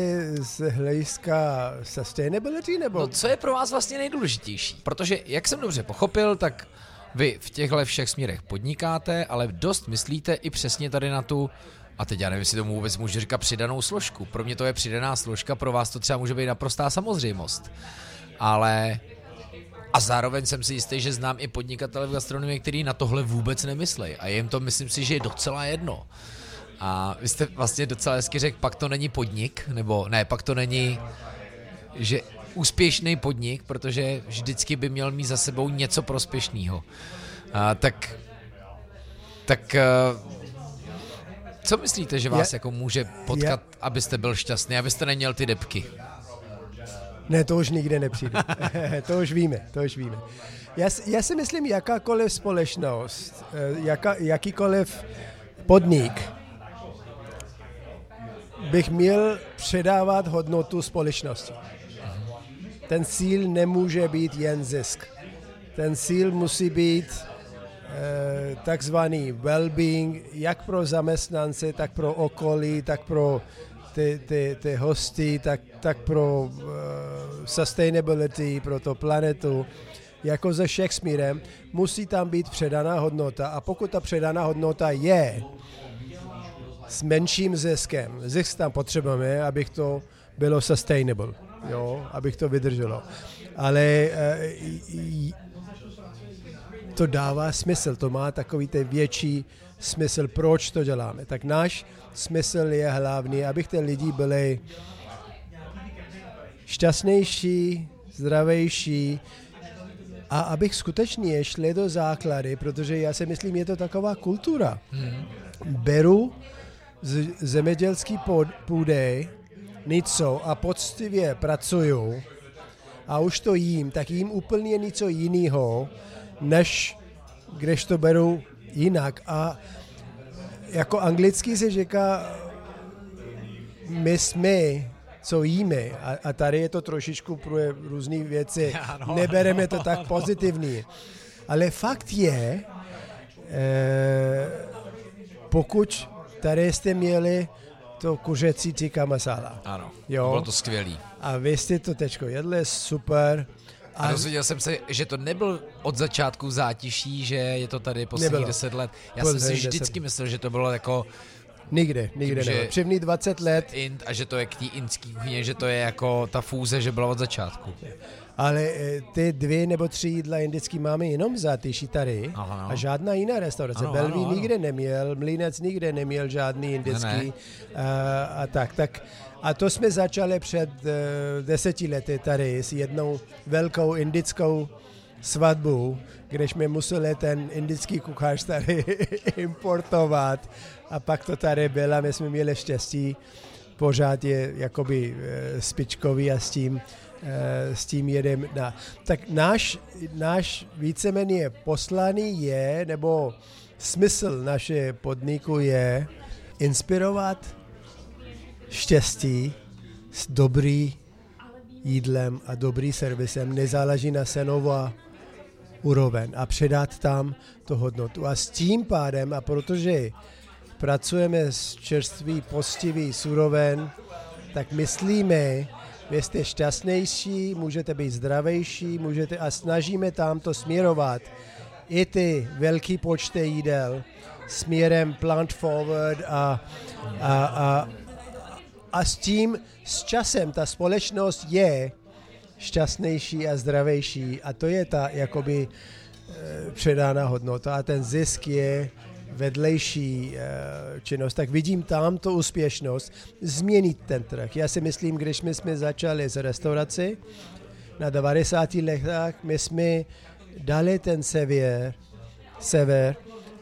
z hlediska sustainability nebo? No co je pro vás vlastně nejdůležitější? Protože, jak jsem dobře pochopil, tak vy v těchto všech směrech podnikáte, ale dost myslíte i přesně tady na tu a teď já nevím, jestli tomu vůbec můžu říkat přidanou složku. Pro mě to je přidaná složka, pro vás to třeba může být naprostá samozřejmost. Ale a zároveň jsem si jistý, že znám i podnikatele v gastronomii, který na tohle vůbec nemyslí. A jim to myslím si, že je docela jedno. A vy jste vlastně docela hezky řekl, pak to není podnik, nebo ne, pak to není, že úspěšný podnik, protože vždycky by měl mít za sebou něco prospěšného. Tak, tak co myslíte, že vás je, jako může potkat, je, abyste byl šťastný, abyste neměl ty depky? Ne, to už nikde nepřijde. to už víme, to už víme. Já, já si myslím, jakákoliv společnost, eh, jaká, jakýkoliv podnik bych měl předávat hodnotu společnosti. Ten cíl nemůže být jen zisk. Ten cíl musí být takzvaný well-being, jak pro zaměstnance, tak pro okolí, tak pro ty, ty, ty hosty, tak, tak pro uh, sustainability, pro to planetu, jako se Shakespearem, musí tam být předaná hodnota. A pokud ta předaná hodnota je s menším ziskem, zisk tam potřebujeme, abych to bylo sustainable, jo, abych to vydrželo. Ale uh, to dává smysl, to má takový ten větší smysl, proč to děláme. Tak náš smysl je hlavní, abych ty lidi byli šťastnější, zdravější a abych skutečně šli do základy, protože já si myslím, je to taková kultura. Beru z zemědělský půdy něco a poctivě pracuju a už to jím, tak jím úplně něco jiného, než když to beru jinak. A jako anglicky se říká my jsme, co jíme. A, a tady je to trošičku pro různé věci. Ano. Nebereme to tak pozitivní. Ale fakt je, eh, pokud tady jste měli to kuřecí tikka masala. Ano, jo? bylo to skvělý. A vy jste to teďko jedli, super. A dozvěděl jsem se, že to nebyl od začátku zátiší, že je to tady posledních deset let. Já jsem si vždycky myslel, že to bylo jako Nikde, nikde ne. Přivný 20 let. Int, a že to je k té indský kuchyně, že to je jako ta fůze, že byla od začátku. Ale eh, ty dvě nebo tři jídla indický máme jenom za ty šitary a žádná jiná restaurace. Ano, Belví ano, ano. nikde neměl, Mlínec nikde neměl žádný indický ne, ne. A, a tak. tak a to jsme začali před uh, deseti lety tady s jednou velkou indickou svatbu, kde jsme museli ten indický kuchař tady importovat a pak to tady bylo, my jsme měli štěstí, pořád je jakoby uh, spičkový a s tím, s tím jedem. Na. Tak náš, náš víceméně poslaný je, nebo smysl naše podniku je inspirovat štěstí s dobrý jídlem a dobrý servisem nezáleží na cenová úroveň a předat tam to hodnotu. A s tím pádem, a protože pracujeme s čerstvý, postivý suroven, tak myslíme, vy jste šťastnější, můžete být zdravější, můžete a snažíme tam to směrovat. I ty velký počty jídel směrem plant forward a, a, a, a s tím, s časem ta společnost je šťastnější a zdravější. A to je ta jakoby e, předána hodnota. A ten zisk je vedlejší e, činnost, tak vidím tam tu úspěšnost změnit ten trh. Já si myslím, když my jsme začali s restaurací na 90. letech, my jsme dali ten sever, sever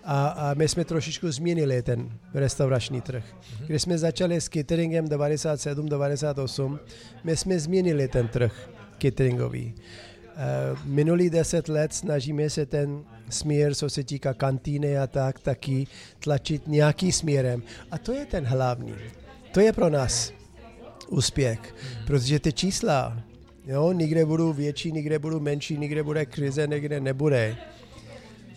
a, a my jsme trošičku změnili ten restaurační trh. Mm-hmm. Když jsme začali s cateringem 97-98, my jsme změnili ten trh cateringový. Uh, minulý deset let snažíme se ten směr, co se týká kantýny a tak, taky tlačit nějaký směrem. A to je ten hlavní. to je pro nás úspěch, protože ty čísla, jo, někde budou větší, někde budou menší, někde bude krize, někde nebude.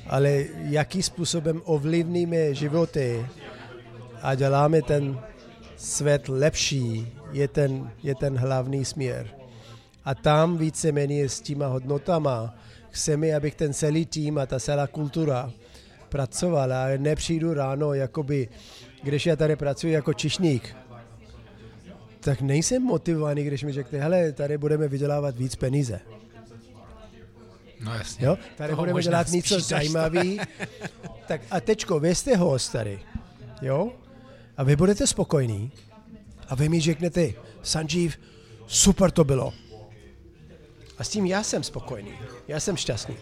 Ale jaký způsobem ovlivníme životy a děláme ten svět lepší, je ten, je ten hlavní směr. A tam víceméně s těma hodnotama chceme, abych ten celý tým a ta celá kultura pracovala. Nepřijdu ráno, jakoby, když já tady pracuji jako čišník, tak nejsem motivovaný, když mi řekne, hele, tady budeme vydělávat víc peníze. No jasně. Jo? Tady Toho budeme dělat něco zajímavý. tak a tečko, vy jste host tady. Jo? A vy budete spokojní. A vy mi řeknete, Sanjeev, super to bylo. A s tím já jsem spokojený. Já jsem šťastný.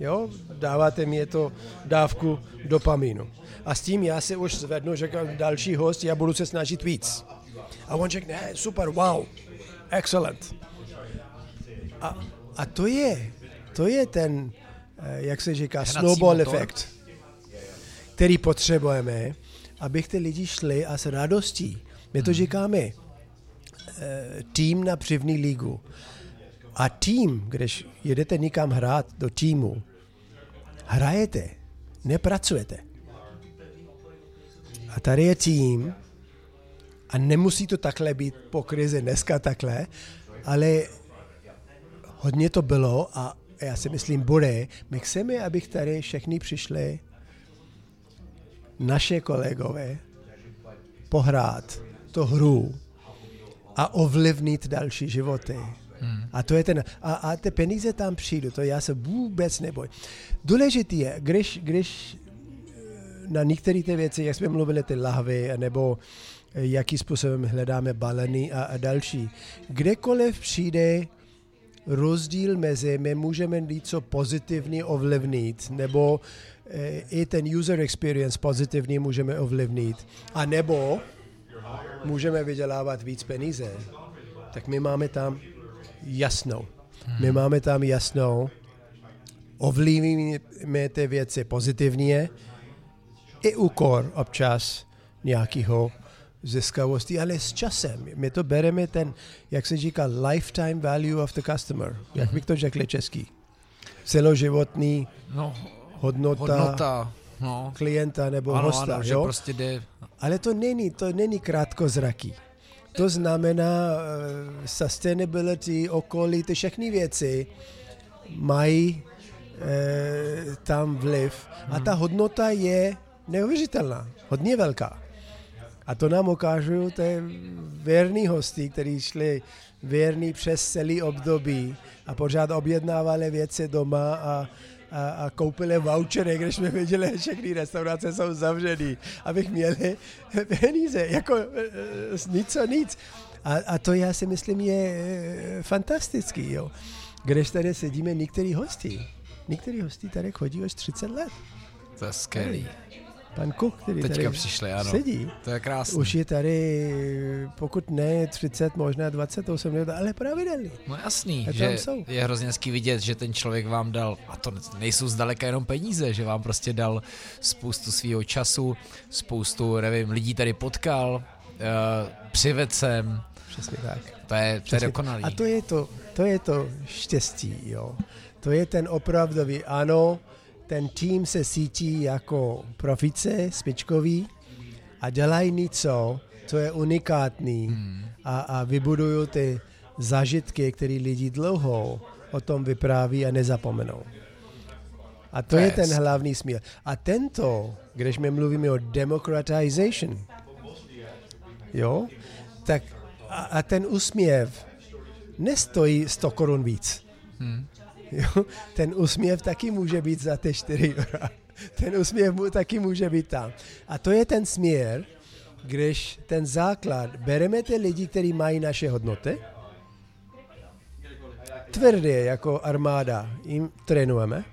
Jo? Dáváte mi to dávku dopamínu. A s tím já se už zvednu, řeknu další host, já budu se snažit víc. A on řekne, "Hey, super, wow, excellent. A, a to je, to je ten, eh, jak se říká, Hnací snowball motor. efekt, který potřebujeme, aby ty lidi šli a s radostí. My to říkáme, eh, tým na přivní ligu. A tým, když jedete někam hrát do týmu, hrajete, nepracujete. A tady je tým, a nemusí to takhle být po krizi dneska takhle, ale hodně to bylo a já si myslím bude. My chceme, abych tady všechny přišli naše kolegové pohrát to hru a ovlivnit další životy. A to je ten, a, a ty peníze tam přijdou, to já se vůbec neboj. Důležitý je, když, když na některé ty věci, jak jsme mluvili, ty lahvy, nebo eh, jakým způsobem hledáme balení a, a další. Kdekoliv přijde rozdíl mezi, my můžeme něco pozitivně ovlivnit, nebo eh, i ten user experience pozitivně můžeme ovlivnit, a nebo můžeme vydělávat víc peníze, tak my máme tam jasnou. My máme tam jasnou, ovlivníme ty věci pozitivně, i úkor občas nějakého ziskavosti, ale s časem. My to bereme ten, jak se říká, lifetime value of the customer. Jak bych to řekl český? Celoživotní No, hodnota, hodnota. no. klienta nebo Ano, hosta. ano, jo? prostě jde, Ale to není, to není krátkozraký. To znamená uh, sustainability, okolí, ty všechny věci mají uh, tam vliv. A ta hodnota je neuvěřitelná, hodně velká. A to nám ukážou ty věrní hosti, kteří šli věrní přes celý období a pořád objednávali věci doma a, a, a koupili vouchery, když jsme viděli, že všechny restaurace jsou zavřený, abych měli peníze, jako eh, nic co nic. A, a to já si myslím je eh, fantastický, jo. Když tady sedíme některý hosti, některý hosti tady chodí už 30 let. to je skvělý. Pan Cook, který Teďka tady přišli, ano. sedí, To je krásný. už je tady, pokud ne 30, možná 28 let, ale pravidelný. No jasný, A že jsou. je hrozně hezký vidět, že ten člověk vám dal, a to nejsou zdaleka jenom peníze, že vám prostě dal spoustu svého času, spoustu, nevím, lidí tady potkal, uh, přived sem, Přesně tak. to je, to je dokonalý. A to je to, to je to štěstí, jo. To je ten opravdový, ano, ten tým se cítí jako profice, špičkový a dělají něco, co je unikátní Hmm. a, a vybudují ty zážitky, které lidi dlouho o tom vypráví a nezapomenou. A to To je ten hlavní směr. A tento, když my mluvíme o democratization, jo, tak a, a ten úsměv nestojí 100 korun víc. Hmm. Jo? Ten úsměv taky může být za ty 4 eura. Ten úsměv taky může být tam. A to je ten směr, když ten základ, bereme ty lidi, kteří mají naše hodnoty, tvrdě jako armáda jim trénujeme,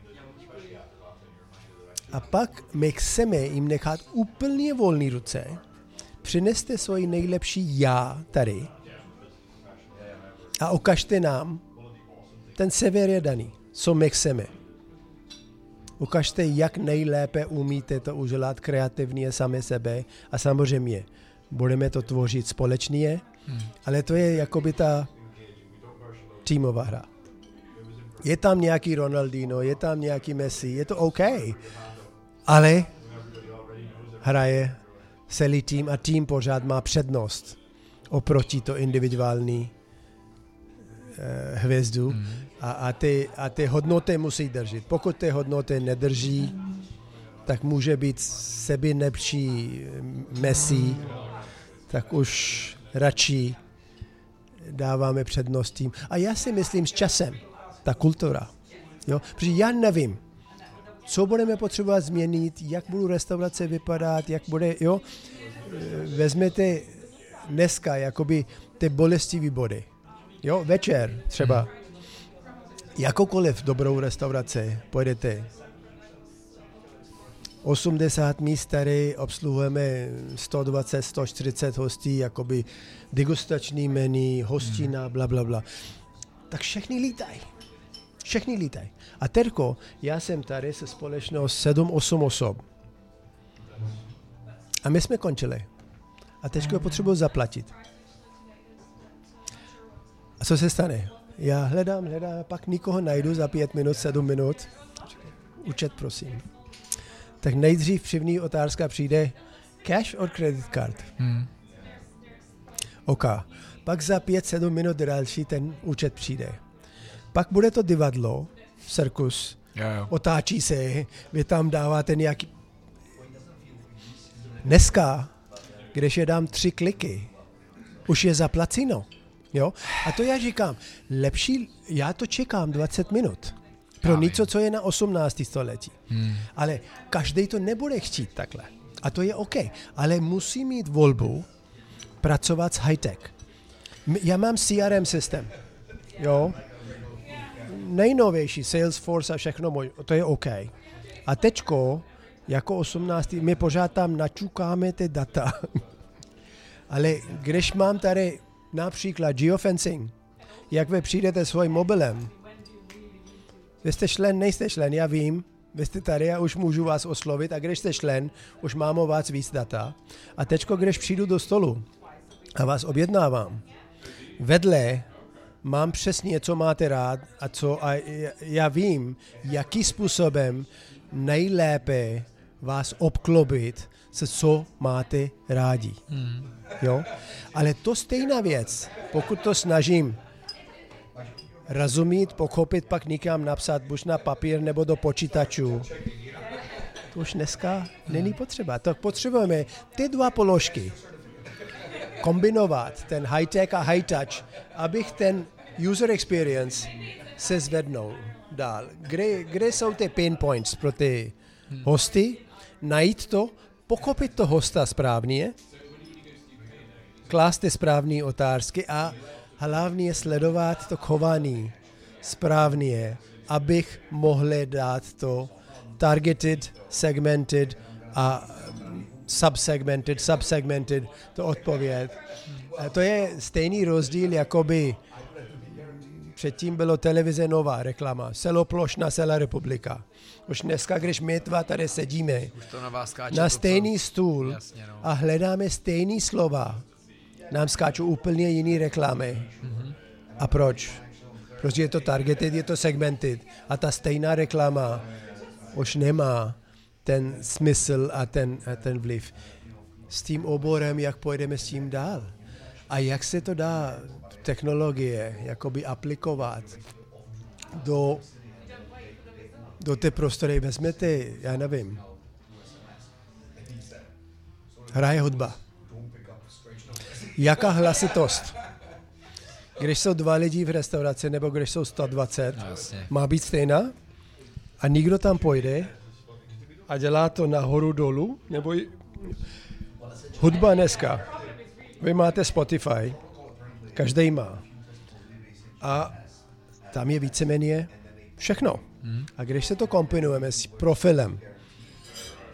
a pak my chceme jim nechat úplně volné ruce, přineste svoji nejlepší já tady a ukažte nám, ten sever je daný, co my chceme. Ukažte, jak nejlépe umíte to udělat kreativně sami sebe a samozřejmě budeme to tvořit společně, ale to je jakoby ta týmová hra. Je tam nějaký Ronaldinho, je tam nějaký Messi, je to OK, ale hraje celý tým a tým pořád má přednost oproti to individuální eh, hvězdu a, a, ty, a ty hodnoty musí držet. Pokud ty hodnoty nedrží, tak může být sebi nepší Messi, tak už radši dáváme přednost tím. A já si myslím s časem, ta kultura, jo, protože já nevím, co budeme potřebovat změnit, jak budou restaurace vypadat, jak bude, jo, vezmete dneska jakoby ty bolestivé body, jo, večer třeba, jakoukoliv dobrou restauraci pojedete, 80 míst tady obsluhujeme 120, 140 hostí, jakoby degustační menu, hostina, bla, bla, bla. Tak všechny lítají. Všechny lítají. A terko, já jsem tady se společnost 7-8 osob. A my jsme končili. A teďko je potřebuji zaplatit. A co se stane? Já hledám, hledám, pak nikoho najdu za pět minut, sedm minut. Učet, prosím. Tak nejdřív přivní otázka přijde cash or credit card. Hmm. OK. Pak za pět, sedm minut další ten účet přijde. Pak bude to divadlo, cirkus, Jo, jo. otáčí se, vy tam dáváte nějaký... Dneska, když je dám tři kliky, už je zaplaceno. Jo? A to já říkám, lepší, já to čekám 20 minut. Pro vím. něco, co je na 18. století. Hmm. Ale každý to nebude chtít takhle. A to je OK. Ale musí mít volbu pracovat s high-tech. Já mám CRM systém. Jo? Nejnovější, Salesforce a všechno, moj, to je OK. A teďko, jako 18. my pořád tam načukáme ty data. Ale když mám tady například geofencing, jak vy přijdete svým mobilem, vy jste člen, nejste člen, já vím, vy jste tady, já už můžu vás oslovit. A když jste člen, už mám o vás víc data. A teďko, když přijdu do stolu a vás objednávám, vedle mám přesně, co máte rád a co a já- já vím, jaký způsobem nejlépe vás obklobit se co máte rádi. Jo? Ale to stejná věc, pokud to snažím rozumět, pochopit, pak někam napsat, buď na papír nebo do počítačů. To už dneska není potřeba. Tak potřebujeme ty dva položky kombinovat, ten high-tech a high-touch, abych ten user experience se zvednul dál. Kde, kde jsou ty pain points pro ty hosty? Najít to, pochopit to hosta správně, klást ty správné otázky a hlavně sledovat to chování správně, abych mohl dát to targeted, segmented a mm, subsegmented, subsegmented, to odpověď. To je stejný rozdíl, jakoby předtím bylo televize nová reklama, celoplošná celá republika. Už dneska, když my dva tady sedíme na na stejný stůl Jasně, no. a hledáme stejný slova, nám skáčou úplně jiný reklamy. A proč? Protože je to targeted, je to segmented a ta stejná reklama už nemá ten smysl a ten, a ten vliv. S tím oborem, jak pojedeme s tím dál. A jak se to dá technologie jakoby aplikovat do, do té prostory. Vezmete, já nevím, hraje hudba. Jaká hlasitost? Když jsou dva lidi v restauraci, nebo když jsou 120, No, má být stejná? A nikdo tam pojde a dělá to nahoru dolů? Nebo hudba dneska. Vy máte Spotify, každý má. A tam je víceméně všechno. A když se to kombinujeme s profilem,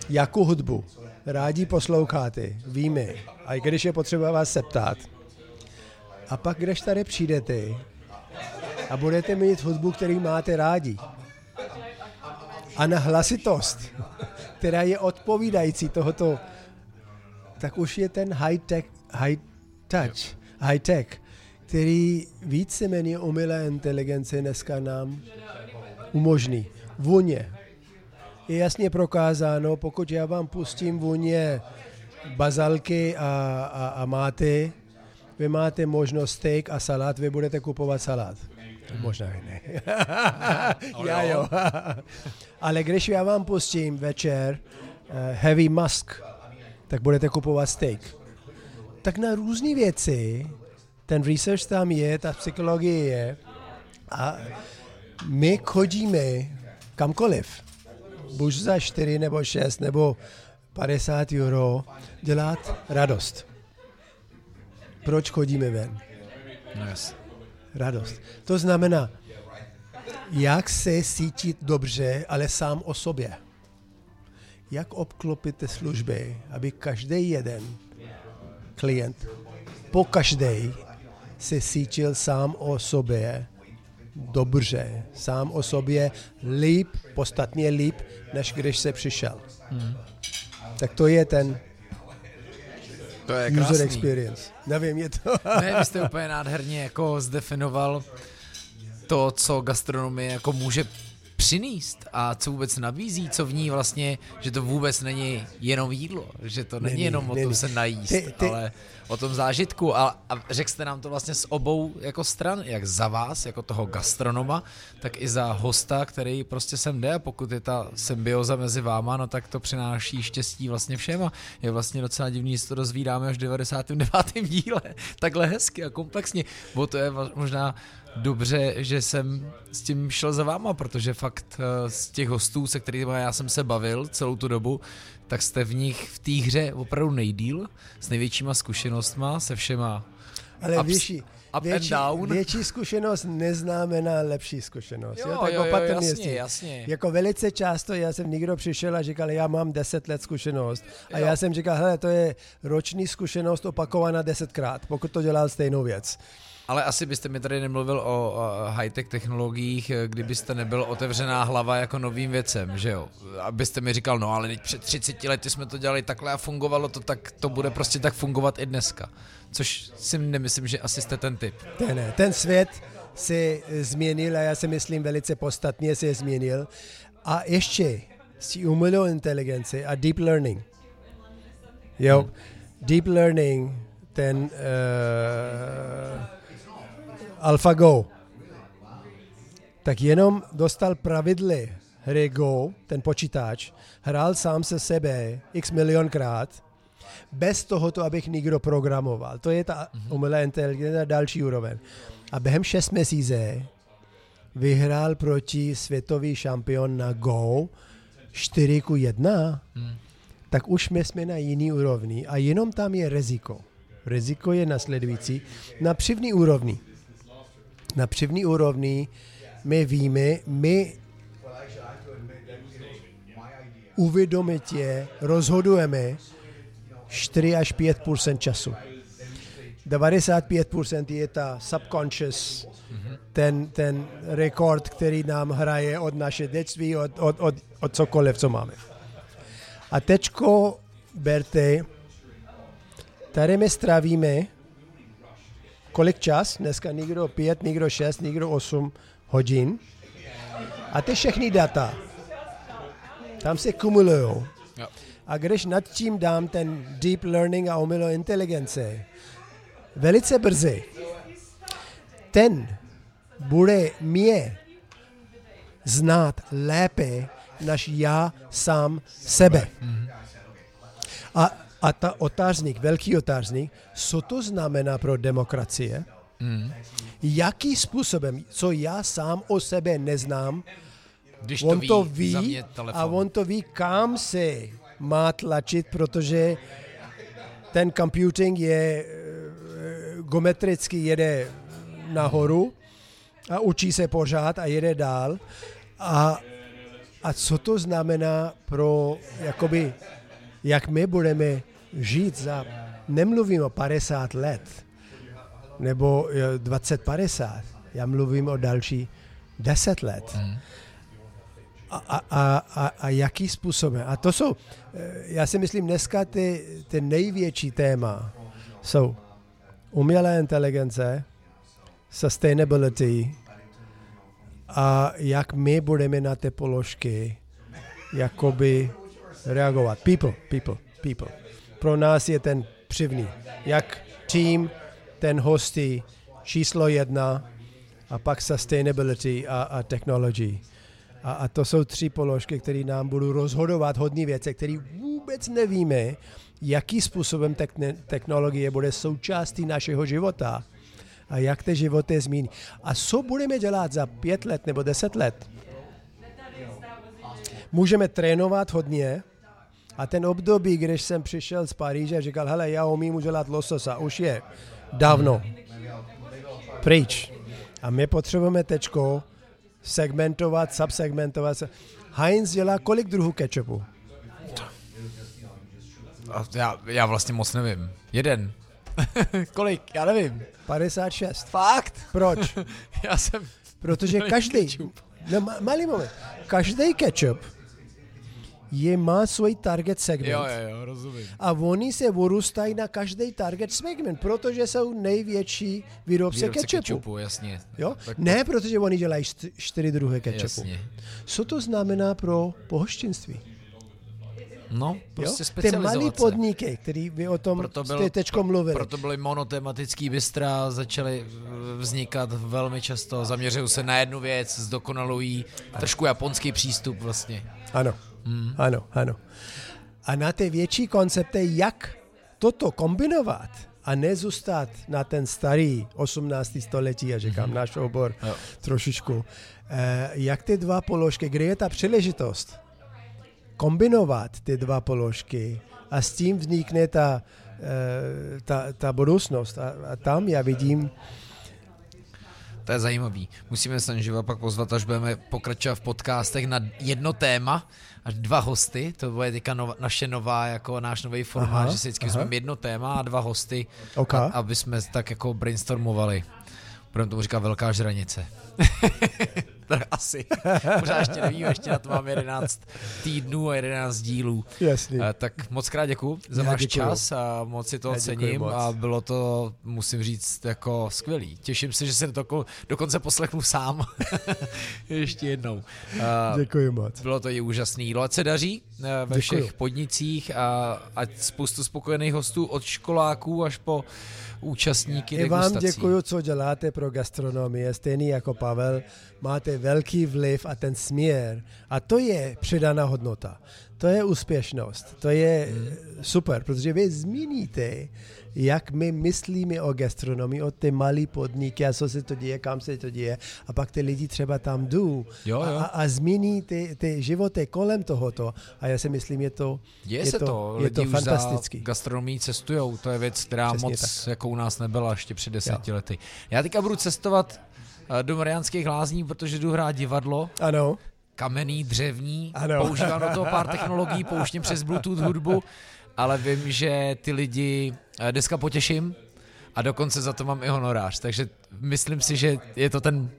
jakou hudbu rádi posloucháte, víme, a i když je potřeba vás septat, a pak, když tady přijdete a budete mít hudbu, který máte rádi, a na hlasitost, která je odpovídající tohoto tak už je ten high-tech, high touch, high-tech, který víceméně umělé inteligence dneska nám umožní. Vůně. Je jasně prokázáno, pokud já vám pustím vůně bazalky a, a, a máty, vy máte možnost steak a salát, vy budete kupovat salát. Možná ne. já jo. Ale když já vám pustím večer uh, heavy musk, tak budete kupovat steak. Tak na různé věci, ten research tam je, ta psychologie je a my chodíme kamkoliv. Buď za 4 nebo 6 nebo 50 euro dělat radost. Proč chodíme ven? Yes. Radost. To znamená, jak se cítit dobře, ale sám o sobě. Jak obklopit služby, aby každý jeden klient po každý se cítil sám o sobě dobře, sám o sobě líp, podstatně líp, než když se přišel. Hmm. Tak to je ten to je user krásný. experience. Nevím, je to... ne, vy jste úplně nádherně jako zdefinoval to, co gastronomie jako může přinést a co vůbec nabízí, co v ní vlastně, že to vůbec není jenom jídlo, že to není, Není, jenom o tom není. se najíst, Ty- ty- ale o tom zážitku a, a řekl jste nám to vlastně z obou jako stran, jak za vás, jako toho gastronoma, tak i za hosta, který prostě sem jde a pokud je ta symbioza mezi váma, no tak to přináší štěstí vlastně všem a je vlastně docela divný, že to dozvídáme až v 99. díle, takhle hezky a komplexně, bo to je možná dobře, že jsem s tím šel za váma, protože fakt eh, z těch hostů, se kterými já jsem se bavil celou tu dobu, tak jste v nich v té hře opravdu nejdíl, s největšíma zkušenostma, se všema Ale Ups- větší, up větší, and down. větší zkušenost neznamená lepší zkušenost. Jo, tak jo, jo, opatrně jasně, s tím. jasně. Jako velice často já jsem někdo přišel a říkal, já mám 10 let zkušenost. A Jo. já jsem říkal, hele, to je roční zkušenost opakovaná desetkrát, pokud to dělal stejnou věc. Ale asi byste mi tady nemluvil o, high-tech technologiích, kdybyste nebyl otevřená hlava jako novým věcem, že jo? Abyste mi říkal, no ale teď před 30 lety jsme to dělali takhle a fungovalo to, tak to bude prostě tak fungovat i dneska. Což si nemyslím, že asi jste ten typ. Ten, ne. ten svět se změnil a já si myslím velice podstatně se změnil. A ještě s tí umělou inteligenci a deep learning. Jo, Hmm. deep learning, ten uh, AlphaGo, tak jenom dostal pravidly hry Go, ten počítač, hrál sám se sebe x milionkrát, bez tohoto, abych někdo programoval. To je ta umělá inteligence další úroveň. A během 6 měsíce vyhrál proti světový šampion na Go 4 ku 1, Hmm. tak už my jsme na jiný úrovni a jenom tam je riziko. Riziko je nasledující. Na přivní úrovni. Na přivní úrovni my víme, my uvědomitě rozhodujeme 4 až 5% času. 95% je ta subconscious, ten, ten rekord, který nám hraje od naše dětství, od, od, od, od cokoliv, co máme. A teďko berte, tady my strávíme kolik čas, dneska někdo 5, někdo 6, někdo 8 hodin. A ty všechny data tam se kumulují. A když nad tím dám ten deep learning a umělou inteligence, velice brzy, ten bude mě znát lépe, než já sám sebe. A, a ta otázník, velký otázník, co to znamená pro demokracie? Hmm. Jaký způsobem, co já sám o sebe neznám, Když on to za ví mě telefon. a on to ví, kam se má tlačit, protože ten computing je eh, geometricky jede nahoru a učí se pořád a jede dál. A, a co to znamená pro, jakoby, jak my budeme žít za, nemluvím o 50 let, nebo eh, 20-50, já mluvím o další 10 let. A, a, a, a, a jaký způsobem? A to jsou, eh, já si myslím, dneska ty, ty největší téma jsou umělé inteligence, sustainability a jak my budeme na ty položky jakoby reagovat. People, people, people. Pro nás je ten přivný. Jak tým, ten hosty, číslo jedna a pak sustainability a, a technology. A, a to jsou tři položky, které nám budou rozhodovat hodně věci, které vůbec nevíme, jaký způsobem technologie bude součástí našeho života a jak ty životy změní. A co budeme dělat za pět let nebo deset let? Můžeme trénovat hodně, a ten období, když jsem přišel z Paříže a říkal, hele, já umím udělat lososa, už je dávno pryč. A my potřebujeme tečko segmentovat, subsegmentovat. Heinz dělá kolik druhů ketchupu? Já, já vlastně moc nevím. Jeden. kolik? Já nevím. 56. Fakt? Proč? já jsem... Protože každý, no, malý moment, každý ketchup je má svůj target segment. Jo, jo, jo, rozumím. A oni se vyrůstají na každý target segment, protože jsou největší výrobce, výrobce ketchupu. ketchupu. jasně. Jo? Tak ne, to... protože oni dělají čtyři druhy ketchupu. Jasně. Co to znamená pro pohoštěnství? No, prostě jo? Ty malé podniky, který vy o tom proto byl, jste teďko mluvili. Proto byly monotematický bystra, začaly eh, vznikat velmi často, zaměřují se na jednu věc, zdokonalují trošku japonský přístup vlastně. Ano. Hmm. Ano, ano. A na ty větší koncepty, jak toto kombinovat a nezůstat na ten starý 18. století, já říkám, hmm. náš obor jo. trošičku, eh, jak ty dva položky, kde je ta příležitost kombinovat ty dva položky a s tím vznikne ta, eh, ta, ta budoucnost. A, a tam já vidím to je zajímavý. Musíme se pak pozvat, až budeme pokračovat v podcastech na jedno téma, až dva hosty, to bude teďka nova, naše nová, jako náš nový formát, aha, že si vždycky vezmeme jedno téma a dva hosty, okay. a, aby jsme tak jako brainstormovali. Budeme tomu říkat velká žranice. Asi. Možná ještě nevíme, ještě na to máme 11 týdnů a 11 dílů. Jasný. Eh, tak moc krát děkuji za váš děkuju. čas a moc si to Já cením moc. a bylo to, musím říct, jako skvělý. Těším se, že se to dokonce poslechnu sám. ještě jednou. Uh, děkuji moc. Bylo to i úžasný jídlo. Ať se daří uh, ve děkuju. všech podnicích a ať spoustu spokojených hostů od školáků až po účastníky I vám děkuji, co děláte pro gastronomii. Stejný jako Pavel, máte velký vliv a ten směr. A to je přidaná hodnota. To je úspěšnost. To je hmm. super, protože vy zmíníte, jak my myslíme o gastronomii, o ty malé podniky a co se to děje, kam se to děje. A pak ty lidi třeba tam jdou jo, jo. A, a zmíní ty, ty životy kolem tohoto. A já si myslím, je to, je, je se to, to. je to fantastický. gastronomii cestujou, to je věc, která Přesně moc tak. jako u nás nebyla ještě před deseti jo. lety. Já teďka budu cestovat eh, do Mariánských lázní, protože jdu hrát divadlo. Ano kamenný, dřevní, ano. používám do toho pár technologií, pouštím přes Bluetooth hudbu, ale vím, že ty lidi eh, dneska potěším a dokonce za to mám i honorář, takže myslím si, že je to ten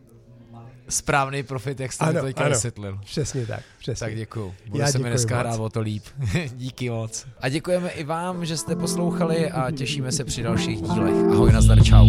správný profit, jak jste ano, mi to teďka vysvětlil. Přesně tak. Přesně. Tak děkuju. Budu Já se mi dneska moc. hrát o to líp. Díky moc. A děkujeme i vám, že jste poslouchali a těšíme se při dalších dílech. Ahoj, nazdar, čau.